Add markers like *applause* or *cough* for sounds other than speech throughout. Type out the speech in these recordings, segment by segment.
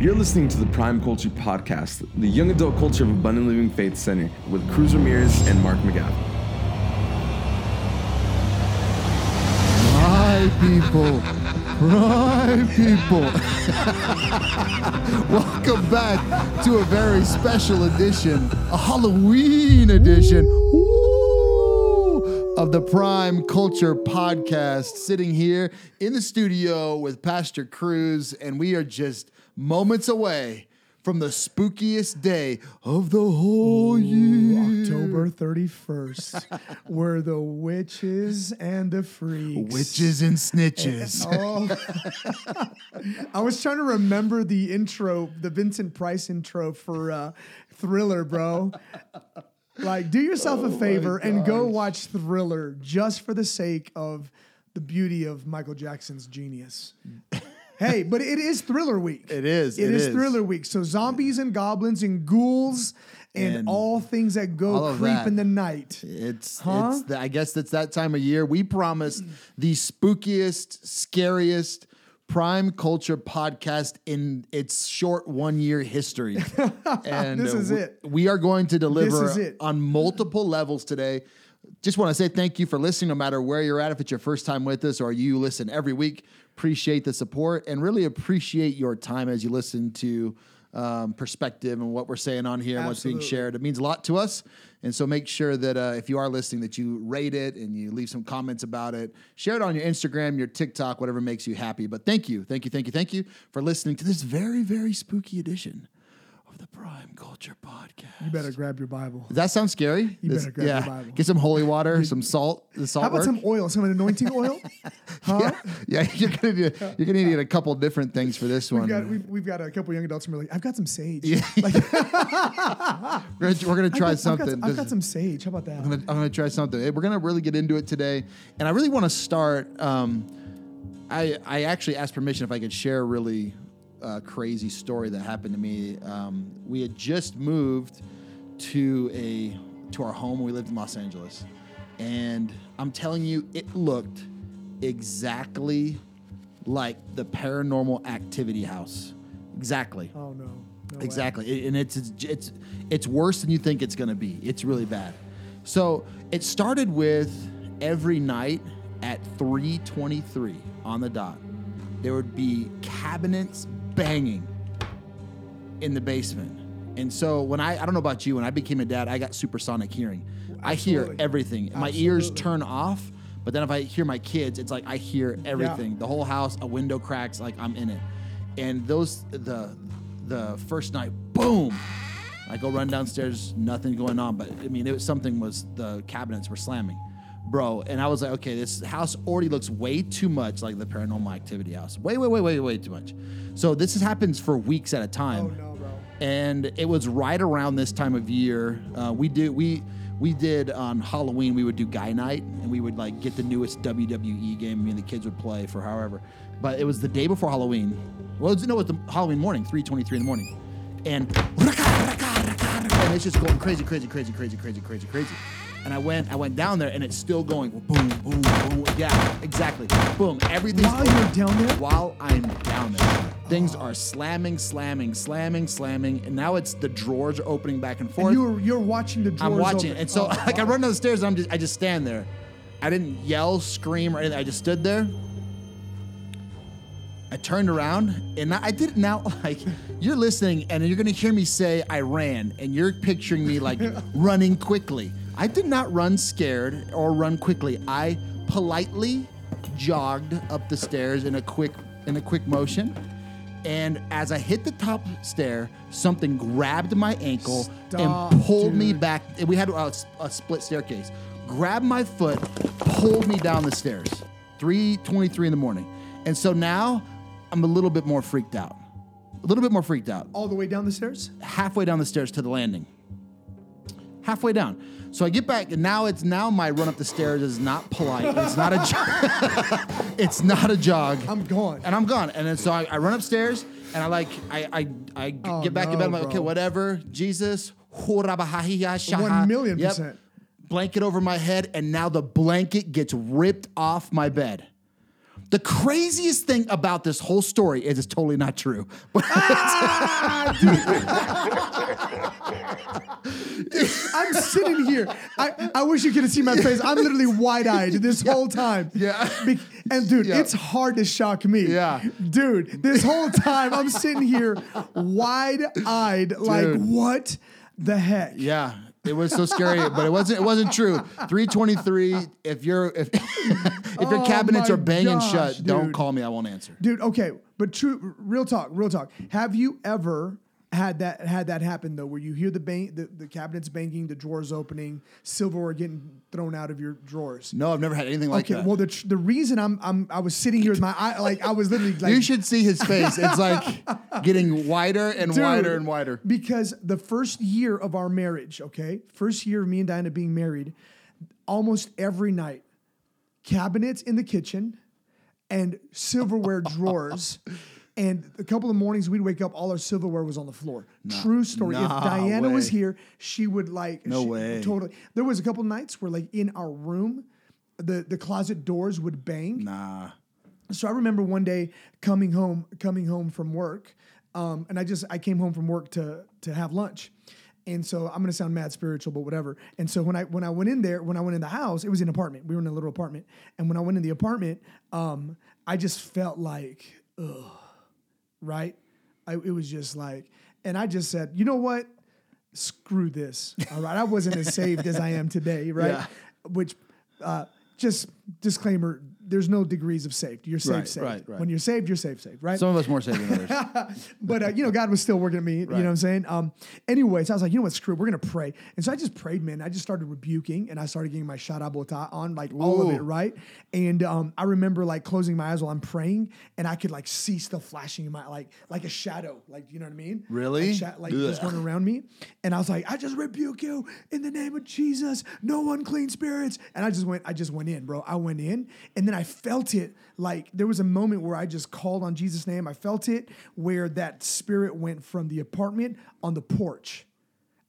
You're listening to the Prime Culture Podcast, the young adult culture of Abundant Living Faith Center, with Cruz Ramirez and Mark McGav. Hi, people. Right, people. *laughs* Welcome back to a very special edition, a Halloween edition Ooh, of the Prime Culture Podcast. Sitting here in the studio with Pastor Cruz, and we are just moments away from the spookiest day of the whole year. October 31st, *laughs* where the witches and the freaks. Witches and snitches. *laughs* Oh. I was trying to remember the intro, the Vincent Price intro for uh, Thriller, bro. Like, do yourself a favor and go watch Thriller just for the sake of the beauty of Michael Jackson's genius. Hey, but it is Thriller Week. It is, It it is, is. Thriller Week. So zombies and goblins and ghouls and, And all things that go creep that. in the night. It's, Huh? it's the, I guess it's that time of year. We promised the spookiest, scariest prime culture podcast in its short one year history. *laughs* And This uh, is we, it. We are going to deliver on multiple levels today. Just want to say thank you for listening, no matter where you're at. If it's your first time with us or you listen every week, appreciate the support and really appreciate your time as you listen to um, perspective and what we're saying on here and what's being shared. It means a lot to us. And so make sure that uh, if you are listening, that you rate it and you leave some comments about it. Share it on your Instagram, your TikTok, whatever makes you happy. But thank you, thank you, thank you, thank you for listening to this very, very spooky edition the Prime Culture Podcast. You better grab your Bible. Does that sound scary? You This- better grab your Bible. Get some holy water, some salt. The salt How about work? some oil, some anointing oil? *laughs* Huh? Yeah, yeah. *laughs* You're gonna need, you're gonna need a couple different things for this one. We've got, we've, we've got a couple young adults who are like, I've got some sage. *laughs* we're gonna, we're gonna I've try got- I've something. got, I've got some sage. How about that? I'm gonna, I'm gonna try something. We're gonna really get into it today, and I really want to start. Um, I I actually asked permission if I could share really uh, crazy story that happened to me. Um, we had just moved to a to our home. We lived in Los Angeles, and I'm telling you, it looked exactly like the Paranormal Activity house. Exactly. oh, no. no. Exactly, It- and it's it's it's it's worse than you think it's going to be. It's really bad. So it started with every night at 3:23 on the dot, there would be cabinets banging in the basement. And so when I I don't know about you, when I became a dad, I got supersonic hearing. I hear everything. My ears Absolutely. turn off, but then if I hear my kids, it's like I hear everything. The whole house, a window cracks, like I'm in it. And those the the first night, boom. I go run downstairs, nothing going on, but I mean, it was something was the cabinets were slamming, bro. And I was like, okay, this house already looks way too much like the Paranormal Activity house. Way, way, way, way, way too much. So this is, happens for weeks at a time Oh, no, bro. and it was right around this time of year. Uh, we do we we did on Halloween. We would do guy night, and we would like get the newest WWE game. Me and the kids would play for however. But it was the day before Halloween. Well, it was, no, it was the Halloween morning, three twenty-three in the morning, and and it's just going crazy, crazy, crazy, crazy, crazy, crazy, crazy. And I went, I went down there, and it's still going boom, boom, boom. Yeah, exactly. Boom. Everything's While you're down there? while I'm down there. Things oh. are slamming, slamming, slamming, slamming, and now it's the drawers are opening back and forth. And you're, you're watching the drawers I'm watching, open. and so Oh, *laughs* like I run down the stairs, and I'm just I just stand there. I didn't yell, scream, or anything. I just stood there. I turned around, and I I did it now. *laughs* Like you're listening, and you're gonna hear me say I ran, and you're picturing me like *laughs* running quickly. I did not run scared or run quickly. I politely jogged up the stairs in a quick in a quick motion. And as I hit the top stair, something grabbed my ankle Stop, and pulled me back. We had a, a split staircase. Grabbed my foot, pulled me down the stairs. 3:23 in the morning. And so now I'm a little bit more freaked out. A little bit more freaked out All the way down the stairs? halfway down the stairs to the landing. Halfway down. So I get back, and now it's now my run up the stairs is not polite. It's not a *laughs* jog. *laughs* it's not a jog. I'm gone. And I'm gone. And then so I, I run upstairs, and I like I Oh, get back in no, bed. I'm like, okay, whatever. Jesus. One One million percent. Blanket over my head, and now the blanket gets ripped off my bed. The craziest thing about this whole story is it's totally not true. Ah, *laughs* I'm sitting here. I, I wish you could have seen my face. I'm literally wide eyed this whole time. Yeah. Be- and dude, Yeah. it's hard to shock me. Yeah. Dude, this whole time I'm sitting here wide eyed, like, what the heck? yeah, it was so scary, but it wasn't. It wasn't true. Three twenty three. If you're if *laughs* if your Oh cabinets are banging gosh, shut, don't call me. I won't answer. Dude, okay, but true, real talk, real talk. Have you ever had that had that happen though, where you hear the bang, the, the cabinets banging, the drawers opening, silverware getting thrown out of your drawers? No, I've never had anything like Okay, that. well the tr- the reason I'm I'm I was sitting here with my eye like I was literally like you should see his face. It's like *laughs* getting wider and Dude, wider and wider. Because the first year of our marriage, okay, first year of me and Diana being married, almost every night, cabinets in the kitchen and silverware drawers. *laughs* And a couple of mornings we'd wake up, all our silverware was on the floor. True story. Nah if Diana was here, she would like No she- way. Totally. There was a couple nights where like in our room, the, the closet doors would bang. Nah. So I remember one day coming home, coming home from work, um, and I just I came home from work to to have lunch, and so I'm gonna sound mad spiritual, but whatever. And so when I when I went in there, when I went in the house, it was an apartment. We were in a little apartment, and when I went in the apartment, um, I just felt like, ugh, right? I, it was just like, and I just said, you know what? Screw this. All right, I wasn't as saved as I am today, right? *laughs* Yeah. Which, uh, just disclaimer: there's no degrees of saved. You're saved, Right, saved. right, right. When you're saved, you're saved, saved, right? Some of us more saved than others. *laughs* but uh, you know, God was still working at me. You know what I'm saying? Um, anyways, I was like, you know what? Screw. it, We're gonna pray. And so I just prayed, man. I just started rebuking, and I started getting my shadabota on, like all of it, right? And um, I remember like closing my eyes while I'm praying, and I could like see stuff flashing in my like like a shadow, like you know what I mean? Really? Like, sha- like just going around me. And I was like, I just rebuke you in the name of Jesus. No unclean spirits. And I just went, I just went in, bro. I went in, and then I felt it. Like there was a moment where I just called on Jesus' name. I felt it where that spirit went from the apartment on the porch.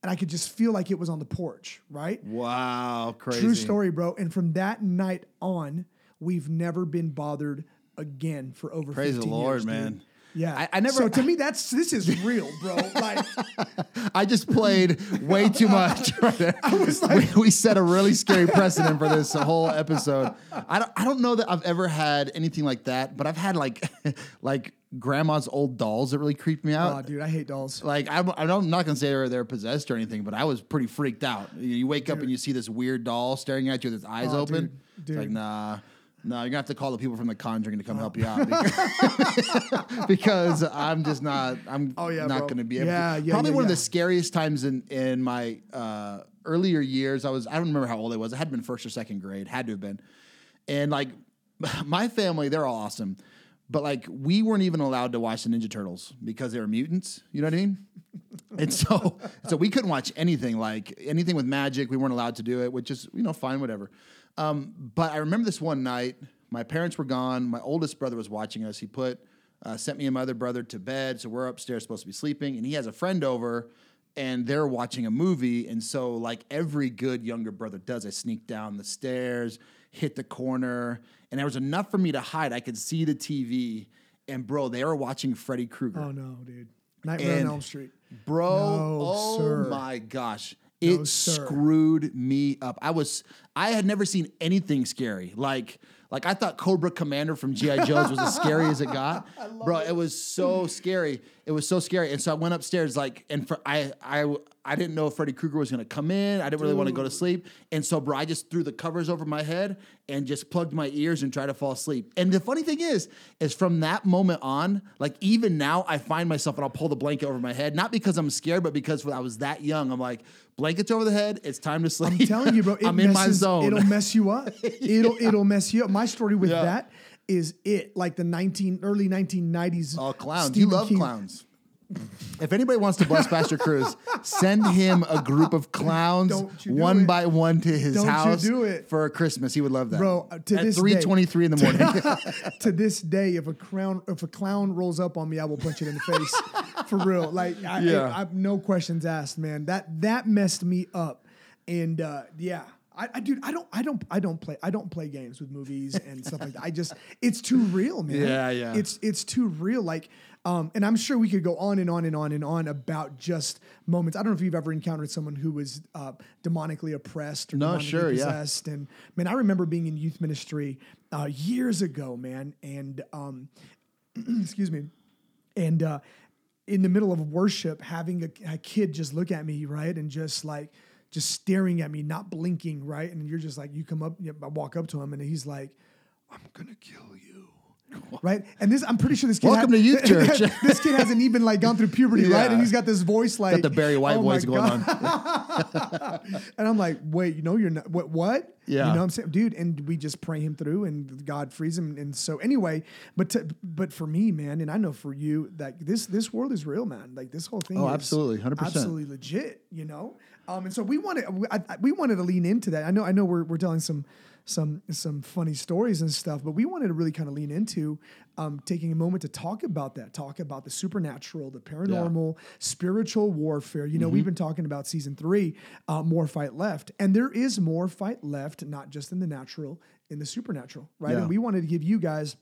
And I could just feel like it was on the porch, right? wow, crazy. True story, bro. And from that night on, we've never been bothered again for over Praise the 15 Lord, years, man. Yeah, I- I never- So to me, that's this is real, bro. *laughs* Like, I just played way too *laughs* much. Right there. *laughs* was like- we, we set a really scary precedent for this whole episode. I don't, I don't know that I've ever had anything like that, but I've had like like grandma's old dolls that really creeped me out. oh, dude, I hate dolls. Like I'm, I don't, I'm not gonna say they're, they're possessed or anything, but I was pretty freaked out. You, you wake up and you see this weird doll staring at you with its eyes Oh, open. dude, It's like nah, no, you're gonna have to call the people from The Conjuring to come help you out because, *laughs* because I'm just not. I'm Oh, yeah, not bro. gonna be able. Yeah, to. yeah, Probably yeah, one of the scariest times in in my uh, earlier years. I was I don't remember how old I was. I had been first or second grade. Had to have been, and like *laughs* my family, they're all awesome. But like we weren't even allowed to watch the Ninja Turtles because they were mutants. You know what I mean? *laughs* and so so we couldn't watch anything like anything with magic. We weren't allowed to do it, which is you know fine, whatever. Um, but I remember this one night. My parents were gone. My oldest brother was watching us. He put uh, sent me and my other brother to bed, so we're upstairs supposed to be sleeping, and he has a friend over. And they're watching a movie, and so like every good younger brother does, I sneak down the stairs, hit the corner, and there was enough for me to hide. I could see the TV, and bro, they were watching Freddy Krueger. Oh no, dude. Nightmare on Elm Street. Bro, No, oh sir. my gosh. It No, screwed me up. I was I had never seen anything scary. Like like I thought Cobra Commander from GI *laughs* Joe's was as scary as it got. *laughs* Bro, it was so scary. It was so scary. And so I went upstairs like and for I I I didn't know if Freddy Krueger was going to come in. I didn't really want to go to sleep. And so bro, I just threw the covers over my head and just plugged my ears and tried to fall asleep. And the funny thing is is from that moment on, like even now I find myself and I'll pull the blanket over my head, not because I'm scared, but because when I was that young, I'm like, blankets over the head, it's time to sleep. I'm telling you, bro. *laughs* It I'm in my messes- zone. It'll mess you up. *laughs* It'll it'll mess you up. My story with Yeah. that is it like the 19 early 1990s. Oh, clowns. you love King- clowns. If anybody wants to bless *laughs* Pastor Cruz, send him a group of clowns Don't you do one it. by one to his Don't house for Christmas. He would love that. Bro, uh, to At this day- 323 in the morning. *laughs* to this day, if a clown if a clown rolls up on me, I will punch it in the face *laughs* for real. Like I, Yeah. I, I have no questions asked, man. That that messed me up, and uh, yeah, I, I dude, I don't, I don't, I don't play, I don't play games with movies and stuff like that. I just, it's too real, man. Yeah, yeah. It's it's too real. Like, um, and I'm sure we could go on and on and on and on about just moments. I don't know if you've ever encountered someone who was uh, demonically oppressed or No, demonically sure, yeah. And man, I remember being in youth ministry uh, years ago, man, and um, *clears throat* excuse me, and uh, in the middle of worship, having a, a kid just look at me, right, and just like just staring at me, not blinking, right, and you're just like, you come up, I walk up to him, and he's like, "I'm gonna kill you." *laughs* Right, and this I'm pretty sure this kid. Welcome to youth *laughs* church. *laughs* this kid hasn't even like gone through puberty, right? And he's got this voice like Got the Barry White oh voice going on. And I'm like, wait, you know, you're not, what, what? Yeah. You know what I'm saying? Dude, and we just pray him through and God frees him. And so anyway, but, to, but for me, man, and I know for you that this, this world is real, man. Like this whole thing Oh, is absolutely, 100%. absolutely legit, you know? Um, and so we wanted, we, I- we wanted to lean into that. I know, I know we're, we're telling some, some, some funny stories and stuff, but we wanted to really kind of lean into, um, taking a moment to talk about that, talk about the supernatural, the paranormal, spiritual warfare. You know, Mm-hmm. we've been talking about season three, uh, more fight left, and there is more fight left, not just in the natural, in the supernatural, right? Yeah. And we wanted to give you guys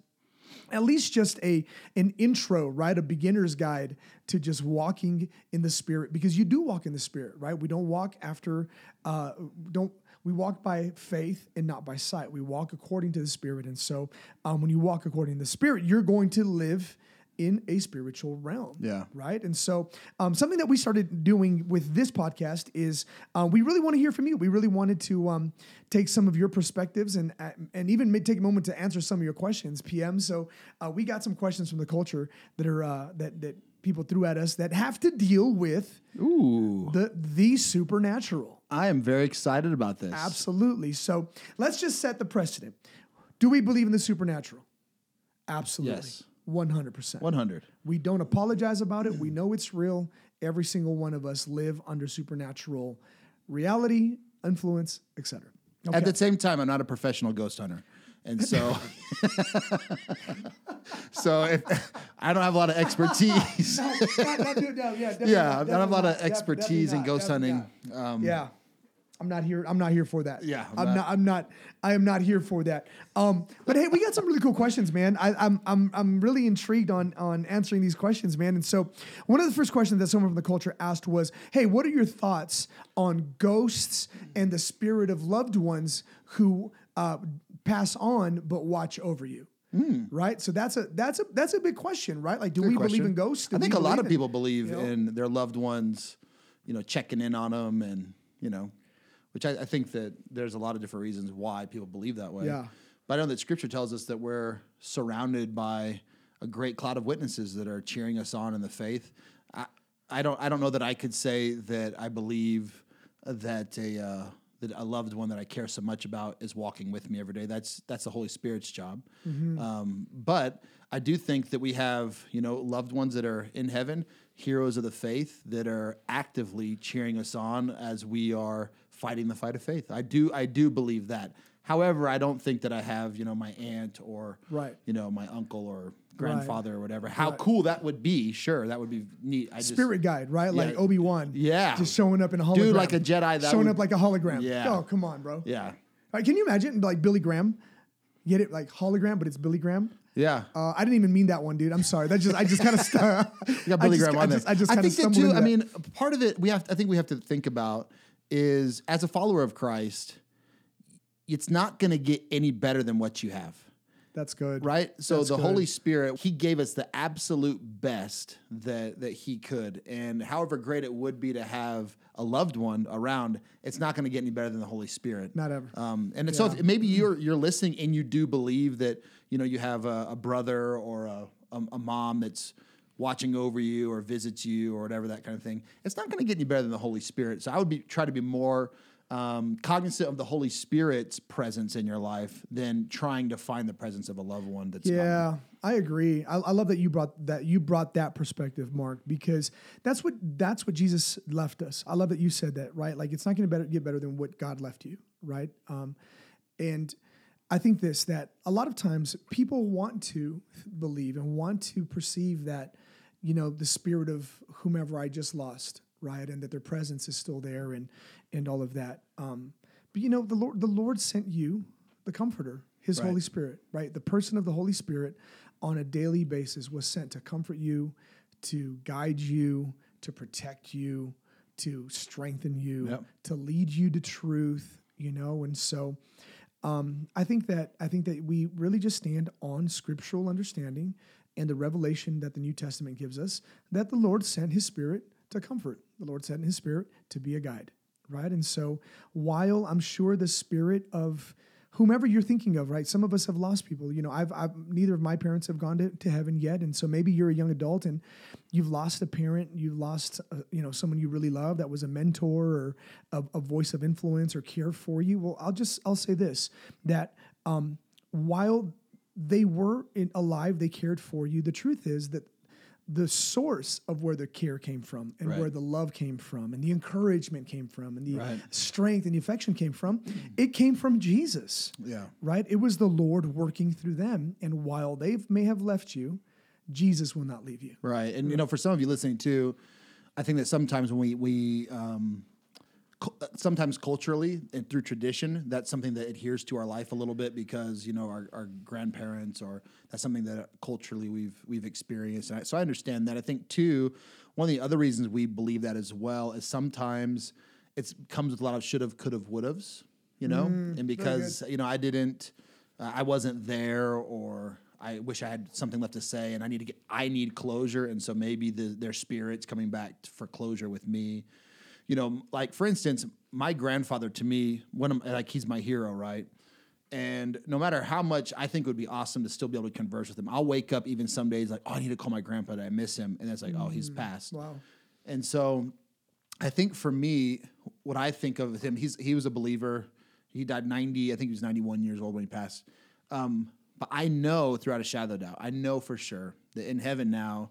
at least just a an intro, right? A beginner's guide to just walking in the spirit because you do walk in the spirit, right? We don't walk after uh don't we walk by faith and not by sight. We walk according to the spirit. And so um, when you walk according to the spirit, you're going to live in a spiritual realm. Yeah. Right. And so, um, something that we started doing with this podcast is uh, we really want to hear from you. We really wanted to um, take some of your perspectives and uh, and even take a moment to answer some of your questions, PM. So uh, we got some questions from the culture that are uh, that that people threw at us that have to deal with Ooh. the the supernatural. I am very excited about this. Absolutely. So let's just set the precedent. Do we believe in the supernatural? Absolutely. Yes. 100%. 100. We don't apologize about it. We know it's real. Every single one of us live under supernatural reality, influence, etc. At the same time, I'm not a professional ghost hunter. And so, *laughs* so if I don't have a lot of expertise. *laughs* yeah, I don't have a lot of expertise in ghost hunting. Um, Yeah. I'm not here. I'm not here for that. Yeah, I'm I'm, not- not, I'm not. I am not here for that. Um, but hey, we got some really cool questions, man. I, I'm I'm I'm really intrigued on on answering these questions, man. And so, one of the first questions that someone from the culture asked was, "Hey, what are your thoughts on ghosts and the spirit of loved ones who uh, pass on but watch over you?" Right. So that's a that's a that's a big question, right? Like, do we believe Hmm. in ghosts? Do I think a lot believe of in- people believe you know? in their loved ones, you know, checking in on them, and you know, which I, I think that there's a lot of different reasons why people believe that way. Yeah. But I know that Scripture tells us that we're surrounded by a great cloud of witnesses that are cheering us on in the faith. I, I don't I don't know that I could say that I believe that a uh, that a loved one that I care so much about is walking with me every day. That's that's the Holy Spirit's job. Um, but I do think that we have you know loved ones that are in heaven, heroes of the faith that are actively cheering us on as we are fighting the fight of faith. I do I do believe that. However, I don't think that I have you know my aunt or Right. you know my uncle or grandfather or whatever. How cool that would be! Sure, that would be neat. I just, spirit guide, right? Like Yeah. Obi Wan. Yeah. Just showing up in a hologram. Dude, like a Jedi, that showing would- up like a hologram. Yeah. Oh, come on, bro. Yeah, right, can you imagine like Billy Graham? Get it like hologram, but it's Billy Graham. yeah. Uh, I didn't even mean that one, dude. I'm sorry. That just I just kind of st- *laughs* You got *laughs* Billy I just, Graham I on just, there. I just kind of think that too. I mean, part of it we have. I think we have to think about is as a follower of Christ, it's not going to get any better than what you have. that's good, right so That's the good. holy spirit he gave us the absolute best that that he could and however great it would be to have a loved one around it's not going to get any better than the holy spirit Not ever. um, and so if maybe you're you're listening and you do believe that you know you have a, a brother or a, a, a mom that's watching over you or visits you or whatever that kind of thing it's not going to get any better than the holy spirit so i would be try to be more um, cognizant of the Holy Spirit's presence in your life than trying to find the presence of a loved one that's. Yeah, I agree. I, I love that you brought that you brought that perspective, Mark, because that's what that's what Jesus left us. I love that you said that, right? Like it's not going to get better than what God left you, right? Um, and I think this that a lot of times people want to believe and want to perceive that, you know, the spirit of whomever I just lost, right, and that their presence is still there, and and all of that. Um, But you know, the Lord, the Lord sent you the Comforter, His Right. Holy Spirit, right? The person of the Holy Spirit on a daily basis was sent to comfort you, to guide you, to protect you, to strengthen you, Yep. to lead you to truth. You know, and so um, I think that I think that we really just stand on scriptural understanding and the revelation that the New Testament gives us that the Lord sent His Spirit to comfort. The Lord sent His Spirit to be a guide, right? And so, while I'm sure the Spirit of whomever you're thinking of, right? Some of us have lost people. You know, I've, I've neither of my parents have gone to, to heaven yet, and so maybe you're a young adult and you've lost a parent, you've lost, uh, you know, someone you really love that was a mentor or a, a voice of influence or care for you. Well, I'll just I'll say this that um, while they were in, alive, they cared for you. The truth is that the source of where the care came from and Right. where the love came from and the encouragement came from and the Right. strength and the affection came from, it came from Jesus Yeah. right? It was the Lord working through them. And while they may have left you, Jesus will not leave you. Right. And you know, for some of you listening too, I think that sometimes when we we um, sometimes culturally and through tradition, that's something that adheres to our life a little bit because you know our, our grandparents or that's something that culturally we've we've experienced. And I, so I understand that. I think too, one of the other reasons we believe that as well is sometimes it comes with a lot of should have, could have, would have's. You know, and because you know I didn't, uh, I wasn't there or. I wish I had something left to say, and I need to get. I need closure, and so maybe the, their spirits coming back for closure with me. You know, like for instance, my grandfather to me, one of like he's my hero, right? And no matter how much I think it would be awesome to still be able to converse with him, I'll wake up even some days like, oh, I need to call my grandpa. I miss him, and it's like, oh, he's passed. Wow. And so I think for me, what I think of him, he's he was a believer. He died 90, I think he was 91 years old when he passed. Um, but I know throughout a shadow of doubt, I know for sure that in heaven now,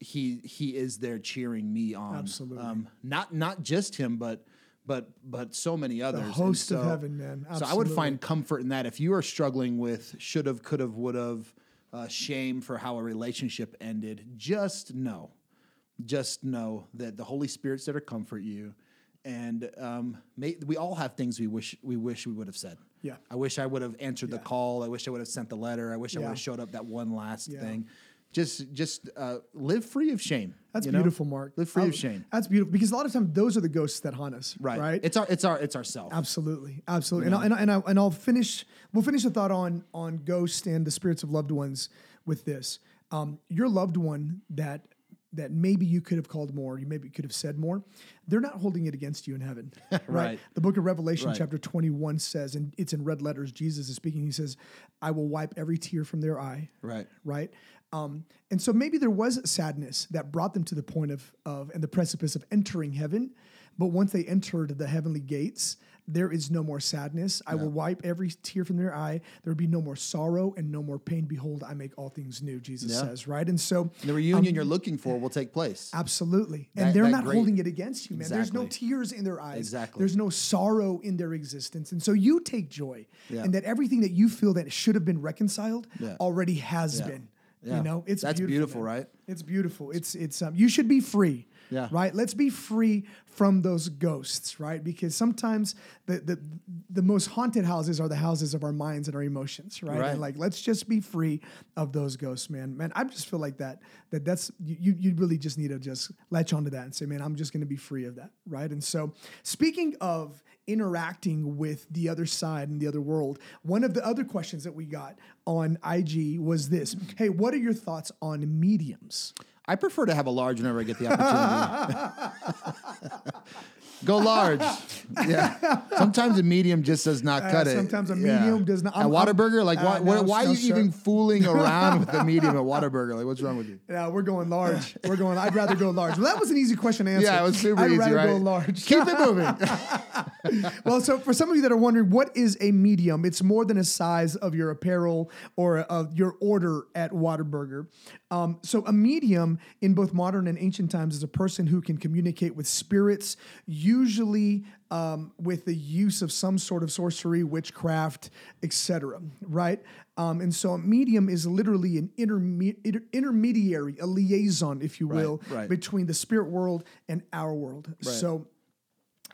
he he is there cheering me on. Absolutely. Um, not not just him, but but but so many others. And host of so- heaven, man. So I would find comfort in that. If you are struggling with should have, could have, would have, uh, shame for how a relationship ended, just know, just know that the Holy Spirit's there to comfort you. And um, may, we all have things we wish we wish we would have said. Yeah. I wish I would have answered the call. I wish I would have sent the letter. I wish I would have showed up that one last Yeah. thing. Just just uh, live free of shame. That's you know? beautiful, Mark. Live free I- of shame. That's beautiful because a lot of times those are the ghosts that haunt us. Right. Right. It's our it's our it's ourself. Absolutely, absolutely, and, I'll, and, I, and, I, and I'll finish. We'll finish the thought on on ghosts and the spirits of loved ones with this. Um, your loved one that that maybe you could have called more, you maybe could have said more. They're not holding it against you in heaven, *laughs* right? Right. The book of Revelation, Right. chapter twenty one says, and it's in red letters. Jesus is speaking. He says, "I will wipe every tear from their eye." Right. right? Um, and so maybe there was sadness that brought them to the point of, of and the precipice of entering heaven. But once they entered the heavenly gates, there is no more sadness. I will wipe every tear from their eye. There will be no more sorrow and no more pain. Behold, I make all things new, Jesus Yeah. says, right? And so The reunion you're looking for will take place. Absolutely. That- and they're not great- holding it against you, man. There's no tears in their eyes. Exactly. There's no sorrow in their existence. And so you take joy Yeah. in that everything that you feel that should have been reconciled already has been. Yeah. You know, it's That's beautiful, beautiful, right? It's beautiful. It's it's um, you should be free. Yeah. Right. Let's be free from those ghosts, right? Because sometimes the the the most haunted houses are the houses of our minds and our emotions, right? Right. And like let's just be free of those ghosts, man. Man, I just feel like that that that's you you really just need to just latch onto that and say, man, I'm just going to be free of that, right? And so, speaking of interacting with the other side and the other world, one of the other questions that we got on IG was this: mm-hmm. Hey, what are your thoughts on mediums? I prefer to have a large whenever I get the opportunity. *laughs* Go large. Yeah. *laughs* Sometimes a medium just does not cut it. sometimes a Yeah. medium does not- At I'm- I'm- Whataburger, like uh, why, no, why, no, are you sir. even fooling *laughs* around with the medium at Whataburger? Like, what's wrong with you? Yeah, we're going large. We're going. I'd rather go large. Well, that was an easy question to answer. Yeah, it was super easy. I'd rather right? go large. Keep it moving. well, so for some of you that are wondering, what is a medium? It's more than a size of your apparel or of your order at Whataburger. Um, so a medium in both modern and ancient times is a person who can communicate with spirits, usually um, with the use of some sort of sorcery, witchcraft, etc. Right? Um, and so a medium is literally an interme- inter- intermediary, a liaison, if you will, right. between the spirit world and our world. So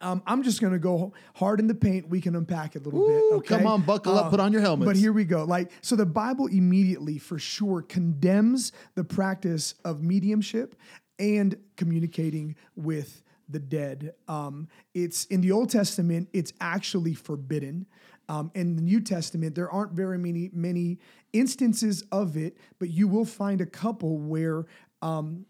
Um, I'm just gonna go hard in the paint. We can unpack it a little Ooh, bit. Okay, Uh, come on, buckle up, put on your helmets. But here we go. Like, so the Bible immediately, for sure, condemns the practice of mediumship and communicating with the dead. Um, it's in the Old Testament. It's actually forbidden. Um, in the New Testament, there aren't very many many instances of it, but you will find a couple where um,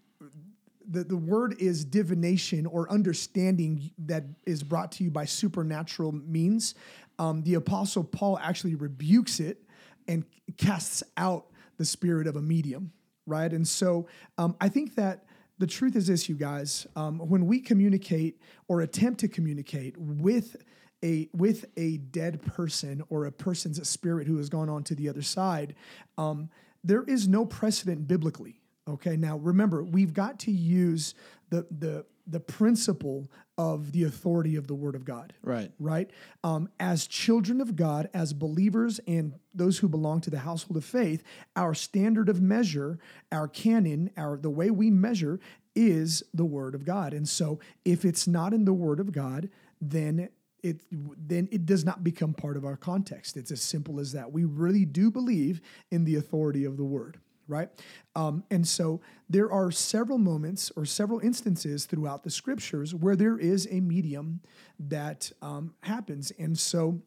the, the word is divination or understanding that is brought to you by supernatural means. Um, the apostle Paul actually rebukes it and casts out the spirit of a medium, right? And so um, I think that the truth is this, you guys. Um, when we communicate or attempt to communicate with a with a dead person or a person's spirit who has gone on to the other side, um, there is no precedent biblically. Okay, now remember, we've got to use the the the principle of the authority of the Word of God. Right. Right. Um, as children of God, as believers, and those who belong to the household of faith, our standard of measure, our canon, our the way we measure is the Word of God. And so, if it's not in the Word of God, then it then it does not become part of our context. It's as simple as that. We really do believe in the authority of the Word right? Um, and so there are several moments or several instances throughout the scriptures where there is a medium that um, happens. And so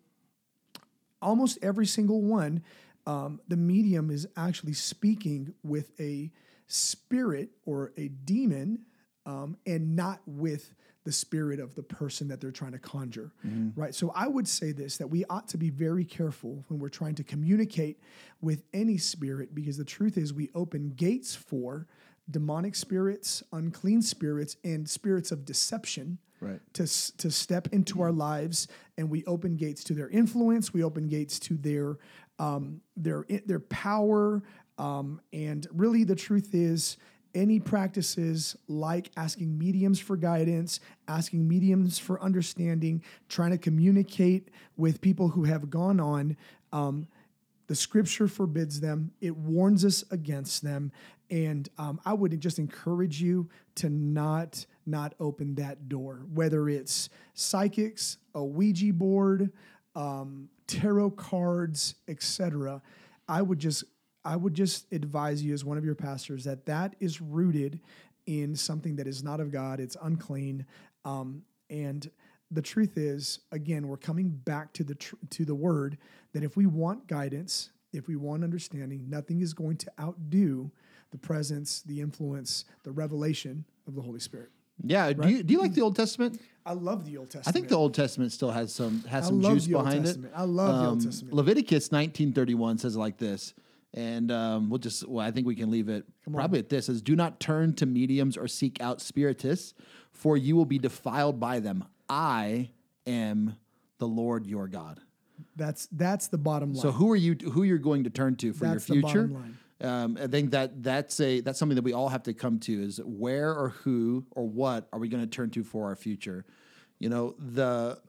almost every single one, um, the medium is actually speaking with a spirit or a demon um, and not with the spirit of the person that they're trying to conjure, right? So I would say this that we ought to be very careful when we're trying to communicate with any spirit because the truth is we open gates for demonic spirits, unclean spirits, and spirits of deception Right. to, to step into our lives and we open gates to their influence we open gates to their um, their their power um, and really the truth is any practices like asking mediums for guidance asking mediums for understanding trying to communicate with people who have gone on um, the scripture forbids them, it warns us against them. And um, I would just encourage you to not not open that door, whether it's psychics, a Ouija board, um, tarot cards, etc. I would just I would just advise you as one of your pastors that that is rooted in something that is not of God. It's unclean, um, and the truth is, again, we're coming back to the tr- to the word that if we want guidance, if we want understanding, nothing is going to outdo the presence, the influence, the revelation of the Holy Spirit. Yeah. Do you do you like the Old Testament? I love the Old Testament. I think the Old Testament still has some has some juice behind Testament. it. Um, I love the Old Testament. Leviticus nineteen thirty one says like this, and um, we'll just well, I think we can leave it probably at this: says, "Do not turn to mediums or seek out spiritists, for you will be defiled by them. I am the Lord your God." that's that's the bottom line. So who are you? Who you're going to turn to for That's your future? bottom line. Um, I think that that's a that's something that we all have to come to is where or who or what are we going to turn to for our future? You know the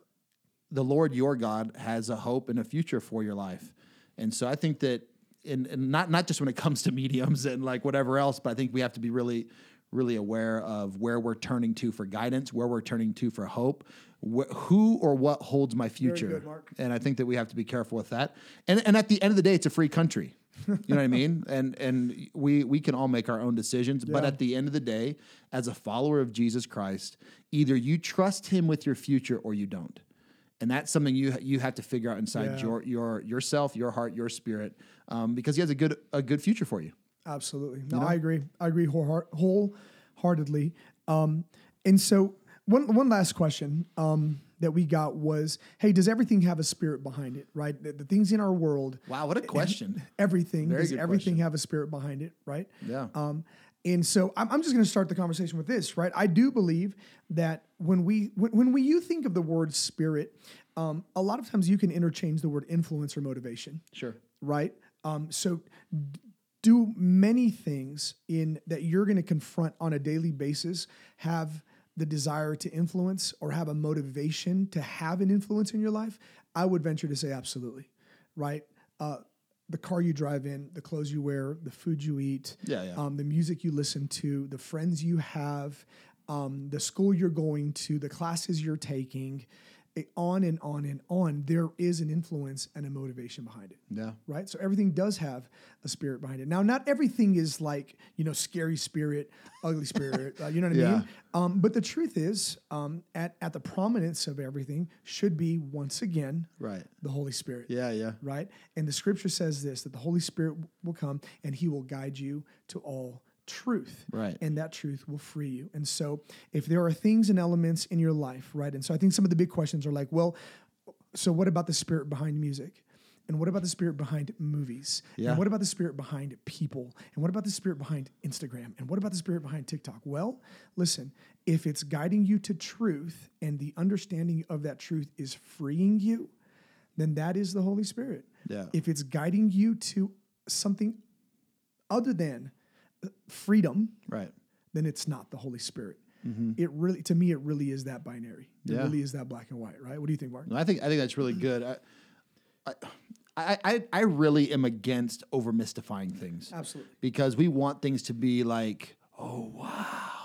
the Lord your God has a hope and a future for your life, and so I think that in, and not not just when it comes to mediums and like whatever else, but I think we have to be really really aware of where we're turning to for guidance, where we're turning to for hope, wh- who or what holds my future. good. And I think that we have to be careful with that. And and at the end of the day, it's a free country. *laughs* You know what I mean? And and we we can all make our own decisions. But at the end of the day, as a follower of Jesus Christ, either you trust Him with your future or you don't. And that's something you you have to figure out inside Yeah. your your yourself, your heart, your spirit, um, because He has a good a good future for you. Absolutely. No, I agree. I agree whole- wholeheartedly. Um, and so, one one last question um, that we got was, "Hey, does everything have a spirit behind it? Right? The, the things in our world, Wow, what a question! everything Very does everything question. have a spirit behind it? Right? Yeah. Um, and so I'm, I'm just going to start the conversation with this, right? I do believe that when we when, when we you think of the word spirit, um, a lot of times you can interchange the word influence or motivation Sure. right? Um, so d- do many things in that you're going to confront on a daily basis have the desire to influence or have a motivation to have an influence in your life? I would venture to say absolutely, right? Uh, the car you drive in, the clothes you wear, the food you eat, Yeah, yeah. Um, the music you listen to, the friends you have, um, the school you're going to, the classes you're taking, on and on and on, there is an influence and a motivation behind it Yeah. right? So everything does have a spirit behind it. Now, not everything is like you know scary spirit, ugly spirit. uh, you know what I *laughs* Yeah. mean? Um, but the truth is, um, at at the prominence of everything should be once again Right. the Holy Spirit. Yeah. Yeah. Right. And the Scripture says this: that the Holy Spirit will come and He will guide you to all truth Right. and that truth will free you. And so if there are things and elements in your life right and so i think some of the big questions are like well so what about the spirit behind music? And what about the spirit behind movies? Yeah. and what about the spirit behind people? And what about the spirit behind instagram? And what about the spirit behind tiktok? Well listen if it's guiding you to truth and the understanding of that truth is freeing you then that is the holy spirit. Yeah. if it's guiding you to something other than freedom Right. then it's not the Holy Spirit. It really, to me, it really is that binary. It Mm-hmm. Yeah. really is that black and white, right? What do you think, Mark? I think I think that's really good. I, I, I, I really am against over mystifying things. Absolutely. Because we want things to be like, oh wow,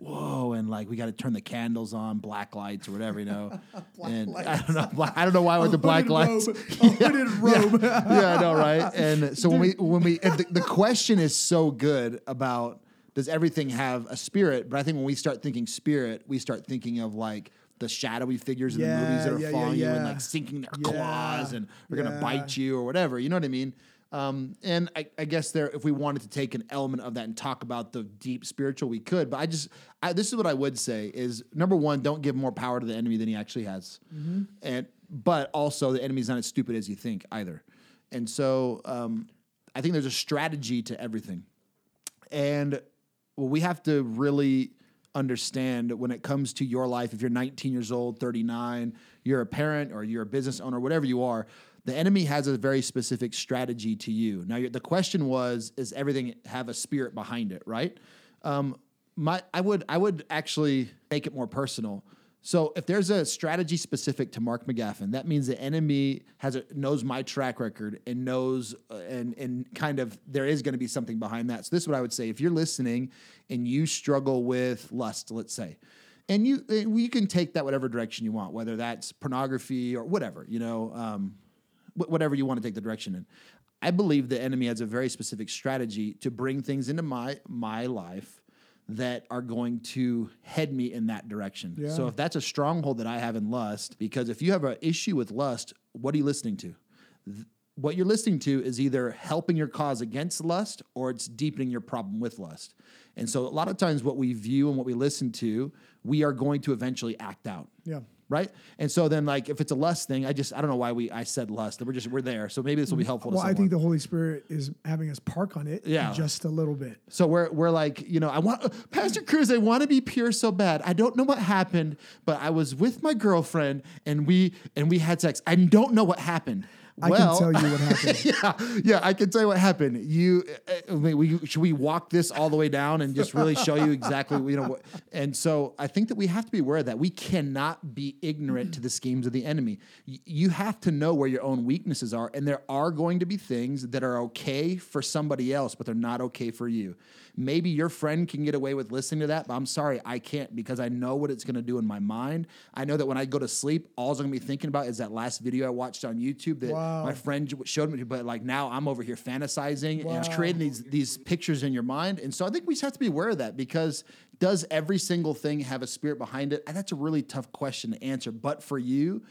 whoa, and like we got to turn the candles on, black lights or whatever, you know. *laughs* and I don't know, black- I don't know why with the black lights. robe, a *laughs* robe. *laughs* yeah, I know, right? And so when we when we and the, the question is so good about does everything have a spirit? But I think when we start thinking spirit, we start thinking of like the shadowy figures in the movies that are yeah, yeah, following you and like sinking their Yeah, claws and they're gonna bite you or whatever. You know what I mean? Um, and I, I guess there, if we wanted to take an element of that and talk about the deep spiritual, we could. But I just, I, this is what I would say: is number one, don't give more power to the enemy than he actually has, Mm-hmm. and but also the enemy's not as stupid as you think either. And so um, I think there's a strategy to everything, and what we have to really understand when it comes to your life if you're 19 years old 39 you're a parent or you're a business owner whatever you are the enemy has a very specific strategy to you. Now the question was is everything have a spirit behind it right? Um, my i would i would actually make it more personal. So if there's a strategy specific to Mark McGaffin, that means the enemy has a, knows my track record and knows uh, and and kind of there is going to be something behind that. So this is what I would say: if you're listening and you struggle with lust, let's say, and you you can take that whatever direction you want, whether that's pornography or whatever, you know, um, whatever you want to take the direction in. I believe the enemy has a very specific strategy to bring things into my my life that are going to head me in that direction. Yeah. So if that's a stronghold that I have in lust, because if you have an issue with lust, what are you listening to? Th- What you're listening to is either helping your cause against lust or it's deepening your problem with lust. And so a lot of times what we view and what we listen to, we are going to eventually act out Yeah. Right? And so then, like, if it's a lust thing, I just I don't know why we I said lust. We're just we're there. So maybe this will be mm, helpful. Well, I think the Holy Spirit is having us park on it Yeah. just a little bit. so. We're we're like you know I want Pastor Cruz. I want to be pure so bad. I don't know what happened, but I was with my girlfriend and we and we had sex. I don't know what happened. I well, can tell you what happened. *laughs* yeah, yeah, I can tell you what happened. You, uh, uh, wait, we, should we walk this all the way down and just really show you exactly, you know, what, and so I think that we have to be aware of that. We cannot be ignorant to the schemes of the enemy. Y- you have to know where your own weaknesses are, and there are going to be things that are okay for somebody else, but they're not okay for you. Maybe your friend can get away with listening to that, but I'm sorry, I can't because I know what it's going to do in my mind. I know that when I go to sleep, all I'm going to be thinking about is that last video I watched on YouTube that Wow. my friend showed me, but like now I'm over here fantasizing and creating these these pictures in your mind. And so I think we just have to be aware of that because does every single thing have a spirit behind it? And that's a really tough question to answer. But for you,